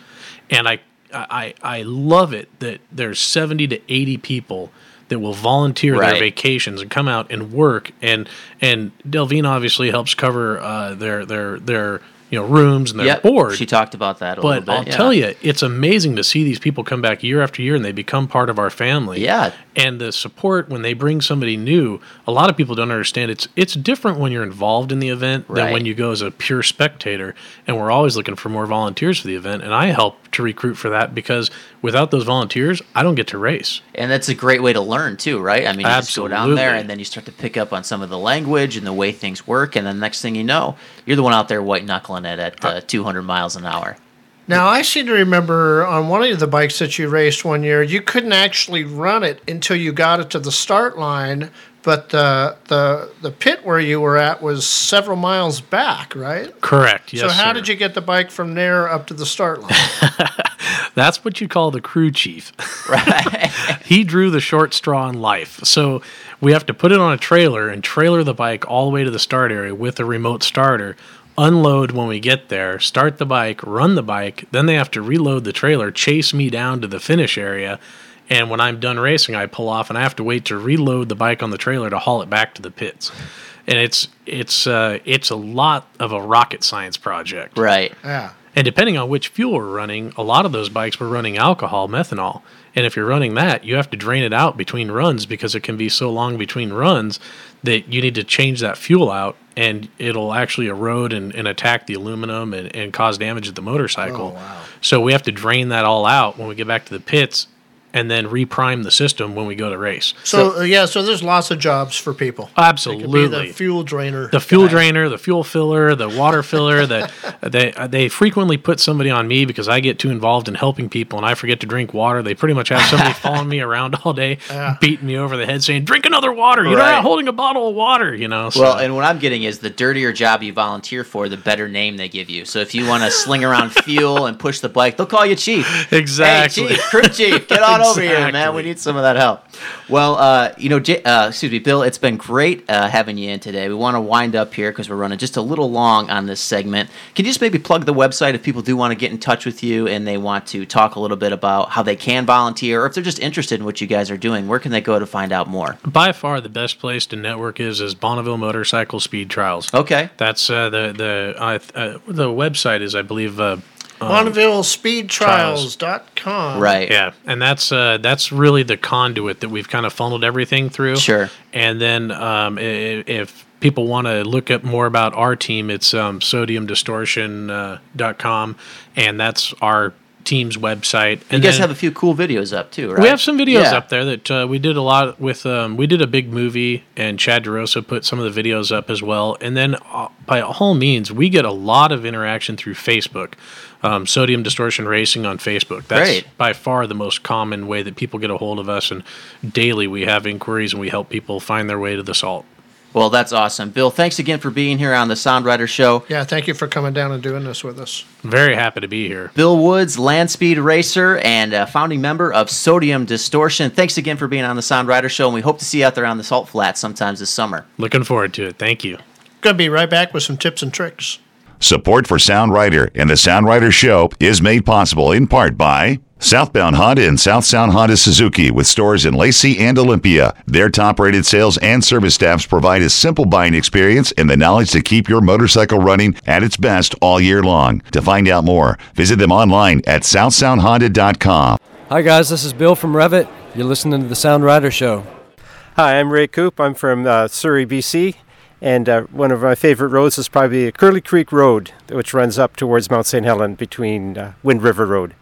and I, I, I love it that there's 70 to 80 people that will volunteer Right. their vacations and come out and work and and Delvene obviously helps cover uh, their their their you know rooms and their Yep, board. She talked about that a but little bit. I'll yeah. tell you, it's amazing to see these people come back year after year and they become part of our family. Yeah. And the support when they bring somebody new, a lot of people don't understand it's it's different when you're involved in the event than when you go as a pure spectator. And we're always looking for more volunteers for the event. And I help to recruit for that because without those volunteers, I don't get to race. And that's a great way to learn too, right? I mean, you just go down there and then you start to pick up on some of the language and the way things work, and then next thing you know, you're the one out there white knuckling it at uh, 200 miles an hour. Now, I seem to remember on one of the bikes that you raced one year, you couldn't actually run it until you got it to the start line, but the the the pit where you were at was several miles back, right? Correct. Yes. so how sir. did you get the bike from there up to the start line? That's what you call the crew chief. Right. he drew the short straw in life. So we have to put it on a trailer and trailer the bike all the way to the start area with a remote starter. Unload when we get there, start the bike, run the bike. Then they have to reload the trailer, chase me down to the finish area. And when I'm done racing, I pull off and I have to wait to reload the bike on the trailer to haul it back to the pits. And it's it's uh, it's a lot of a rocket science project. Right. Yeah. And depending on which fuel we're running, a lot of those bikes were running alcohol, methanol. And if you're running that, you have to drain it out between runs because it can be so long between runs that you need to change that fuel out and it'll actually erode and, and attack the aluminum and, and cause damage to the motorcycle. Wow. So we have to drain that all out when we get back to the pits and then reprime the system when we go to race. So, uh, yeah, so there's lots of jobs for people. They Absolutely. could be the fuel drainer. the fuel drainer, the fuel filler, the water filler. that they they frequently put somebody on me because I get too involved in helping people and I forget to drink water. They pretty much have somebody following me around all day, beating me over the head, saying, "Drink another water. You're Right. not holding a bottle of water." You know. So. Well, and what I'm getting is the dirtier job you volunteer for, the better name they give you. So if you want to sling around fuel and push the bike, they'll call you chief. Exactly. Hey, chief, crew chief, get on over here, man. We need some of that help. Well, uh, you know, J- uh, excuse me, Bill. It's been great uh, having you in today. We want to wind up here because we're running just a little long on this segment. Can you just maybe plug the website if people do want to get in touch with you and they want to talk a little bit about how they can volunteer, or if they're just interested in what you guys are doing? Where can they go to find out more? By far, the best place to network is is Bonneville Motorcycle Speed Trials. Okay, that's uh, the the uh, uh, the website is I believe. Um, Right. Yeah, and that's uh, that's really the conduit that we've kind of funneled everything through. Sure. And then um, i- i- if people want to look up more about our team, it's um, sodiumdistortion.com, uh, .com, and that's our team's website. And you guys then- have a few cool videos up too, right? we have some videos Yeah. up there that uh, we did a lot with. Um, we did a big movie, and Chad DeRosa put some of the videos up as well. And then, uh, by all means, we get a lot of interaction through Facebook. Um, Sodium Distortion Racing on Facebook. That's Great. by far the most common way that people get a hold of us. And daily we have inquiries and we help people find their way to the salt. Well, that's awesome. Bill, thanks again for being here on the Sound Rider Show. Yeah, thank you for coming down and doing this with us. Very happy to be here. Bill Woods, land speed racer and a founding member of Sodium Distortion. Thanks again for being on the Sound Rider Show, and we hope to see you out there on the Salt Flats sometimes this summer. Looking forward to it. Thank you. Going to be right back with some tips and tricks. Support for Sound Rider and the Sound Rider Show is made possible in part by Southbound Honda and South Sound Honda Suzuki with stores in Lacey and Olympia. Their top rated sales and service staffs provide a simple buying experience and the knowledge to keep your motorcycle running at its best all year long. To find out more, visit them online at southsoundhonda.com. Hi, guys, this is Bill from Revit. You're listening to the Sound Rider Show. Hi, I'm Ray Coop. I'm from uh, Surrey, BC. And uh, one of my favorite roads is probably Curly Creek Road, which runs up towards Mount St. Helen between uh, Wind River Road.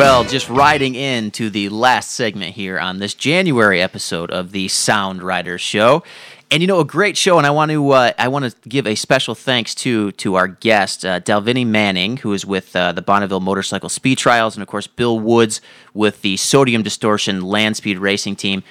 Well, just riding into the last segment here on this January episode of the Sound Riders Show. And you know, a great show, and I want to uh, I want to give a special thanks to to our guest uh, Delvene Manning, who is with uh, the Bonneville Motorcycle Speed Trials, and of course Bill Woods with the Sodium Distortion Land Speed Racing Team.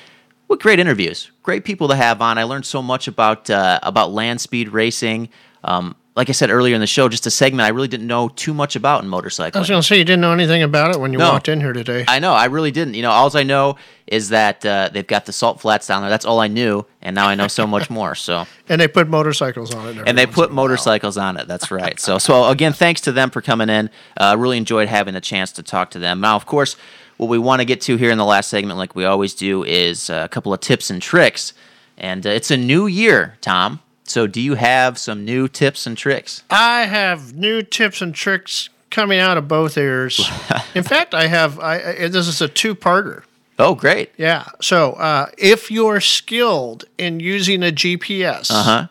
What great interviews, great people to have on. I learned so much about uh, about land speed racing. Um, like I said earlier in the show, just a segment I really didn't know too much about in motorcycling. I was going to say you didn't know anything about it when you No. walked in here today. I know, I really didn't. You know, all I know is that uh, they've got the salt flats down there. That's all I knew, and now I know so much more. So, And they put motorcycles on it. and they put motorcycles on it. That's right. So, so again, thanks to them for coming in. Uh, really enjoyed having the chance to talk to them. Now, of course, what we want to get to here in the last segment, like we always do, is uh, a couple of tips and tricks. And uh, it's a new year, Tom. So, do you have some new tips and tricks? I have new tips and tricks coming out of both ears. In fact, I have. I, this is a two-parter. Oh, great! Yeah. So, uh, if you're skilled in using a GPS, Uh huh.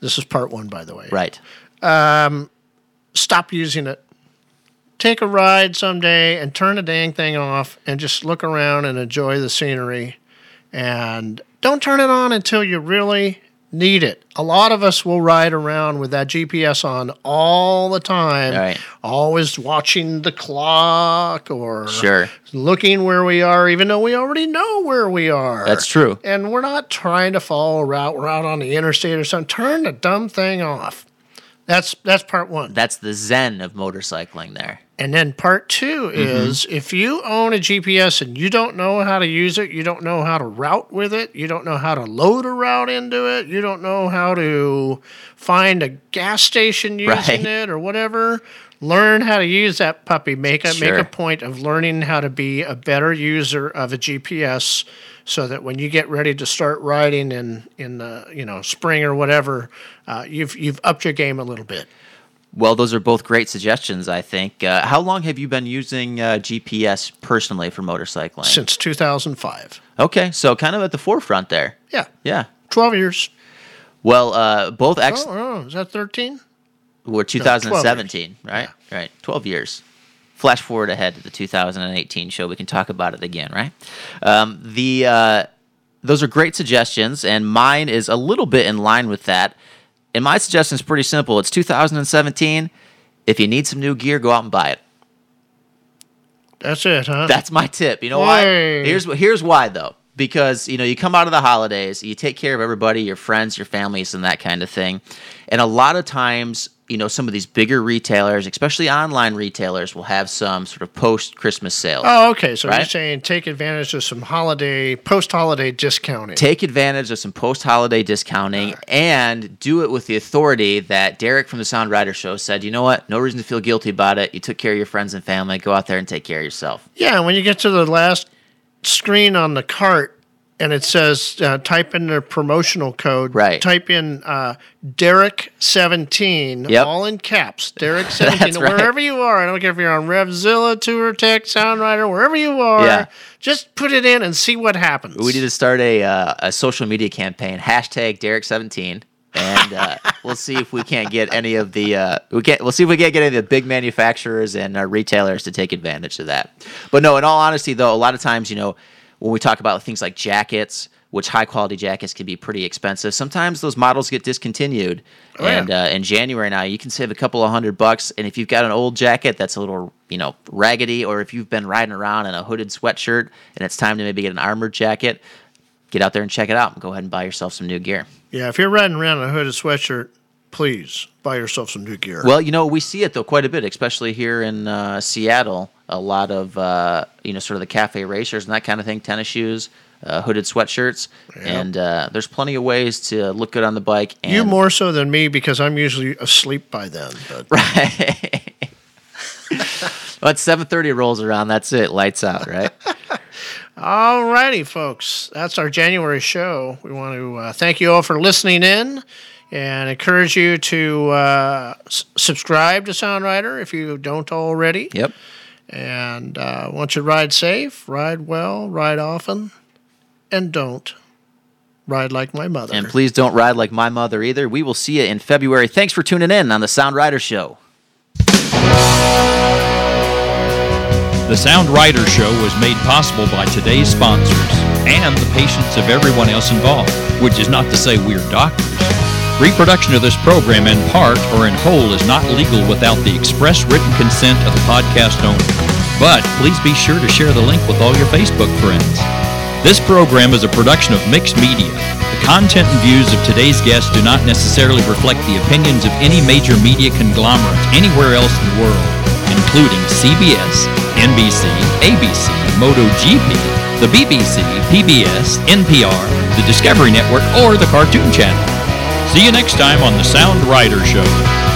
this is part one, by the way. Right. Um, stop using it. Take a ride someday and turn the dang thing off and just look around and enjoy the scenery. And don't turn it on until you really need it. A lot of us will ride around with that GPS on all the time, Right. always watching the clock or Sure. looking where we are, even though we already know where we are. That's true. And we're not trying to follow a route. We're out on the interstate or something. Turn the dumb thing off. That's that's part one. That's the zen of motorcycling there. And then part 2 is if you own a GPS and you don't know how to use it, you don't know how to route with it, you don't know how to load a route into it, you don't know how to find a gas station using Right. it or whatever, learn how to use that puppy. Make a Sure. make a point of learning how to be a better user of a GPS so that when you get ready to start riding in in the, you know, spring or whatever, uh, you've you've upped your game a little bit. Well, those are both great suggestions, I think. Uh, how long have you been using uh, GPS personally for motorcycling? Since 2005. Okay, so kind of at the forefront there. Yeah. Yeah. 12 years. Well, uh, both ex Oh, oh, is that 13? were 2017, right? Right. 12 years. Flash forward ahead to the 2018 show. We can talk about it again, right? Um, the uh, those are great suggestions, and mine is a little bit in line with that. And my suggestion is pretty simple. It's 2017. If you need some new gear, go out and buy it. That's it, huh? That's my tip. You know why? Here's here's why though. Because you know you come out of the holidays, you take care of everybody, your friends, your families, and that kind of thing. And a lot of times, you know, some of these bigger retailers, especially online retailers, will have some sort of post Christmas sales. Oh, okay. So you're saying take advantage of some holiday, post holiday discounting. Take advantage of some post holiday discounting and do it with the authority that Derek from the Sound Rider Show said, you know what? No reason to feel guilty about it. You took care of your friends and family. Go out there and take care of yourself. yeah, when you get to the last screen on the cart and it says uh, type in the promotional code. Right. Type in uh, Derek seventeen, Yep. all in caps. Derek seventeen. Right. Wherever you are, I don't care if you're on Revzilla, Touratech, Soundwriter, wherever you are. Yeah. Just put it in and see what happens. We need to start a, uh, a social media campaign. Hashtag Derek17. And uh, we'll see if we can't get any of the uh, we can't we'll see if we can't get any of the big manufacturers and uh, retailers to take advantage of that. But no, in all honesty, though, a lot of times you know when we talk about things like jackets, which high quality jackets can be pretty expensive. Sometimes those models get discontinued, Oh, yeah. and uh, in January now you can save a couple of hundred bucks. And if you've got an old jacket that's a little you know raggedy, or if you've been riding around in a hooded sweatshirt and it's time to maybe get an armored jacket, get out there and check it out. and Go ahead and buy yourself some new gear. Yeah, if you're riding around in a hooded sweatshirt, please buy yourself some new gear. Well, you know, we see it though quite a bit, especially here in uh, Seattle. A lot of uh, you know, sort of the cafe racers and that kind of thing, tennis shoes, uh, hooded sweatshirts, and uh, there's plenty of ways to look good on the bike. And you more so than me because I'm usually asleep by then. But right, seven thirty rolls around, that's it, lights out, right? All righty, folks. That's our January show. We want to uh, thank you all for listening in and encourage you to uh, s- subscribe to Sound Rider if you don't already. Yep. And uh, want you to ride safe, ride well, ride often, and don't ride like my mother. and please don't ride like my mother either. We will see you in February. Thanks for tuning in on the Sound Rider Show. The Sound Rider Show was made possible by today's sponsors and the patience of everyone else involved, which is not to say we're doctors. Reproduction of this program in part or in whole is not legal without the express written consent of the podcast owner. But please be sure to share the link with all your Facebook friends. This program is a production of Mixed Media. The content and views of today's guests do not necessarily reflect the opinions of any major media conglomerate anywhere else in the world, including CBS, NBC, ABC, MotoGP, the BBC, PBS, NPR, the Discovery Network, or the Cartoon Channel. See you next time on the Sound Rider Show.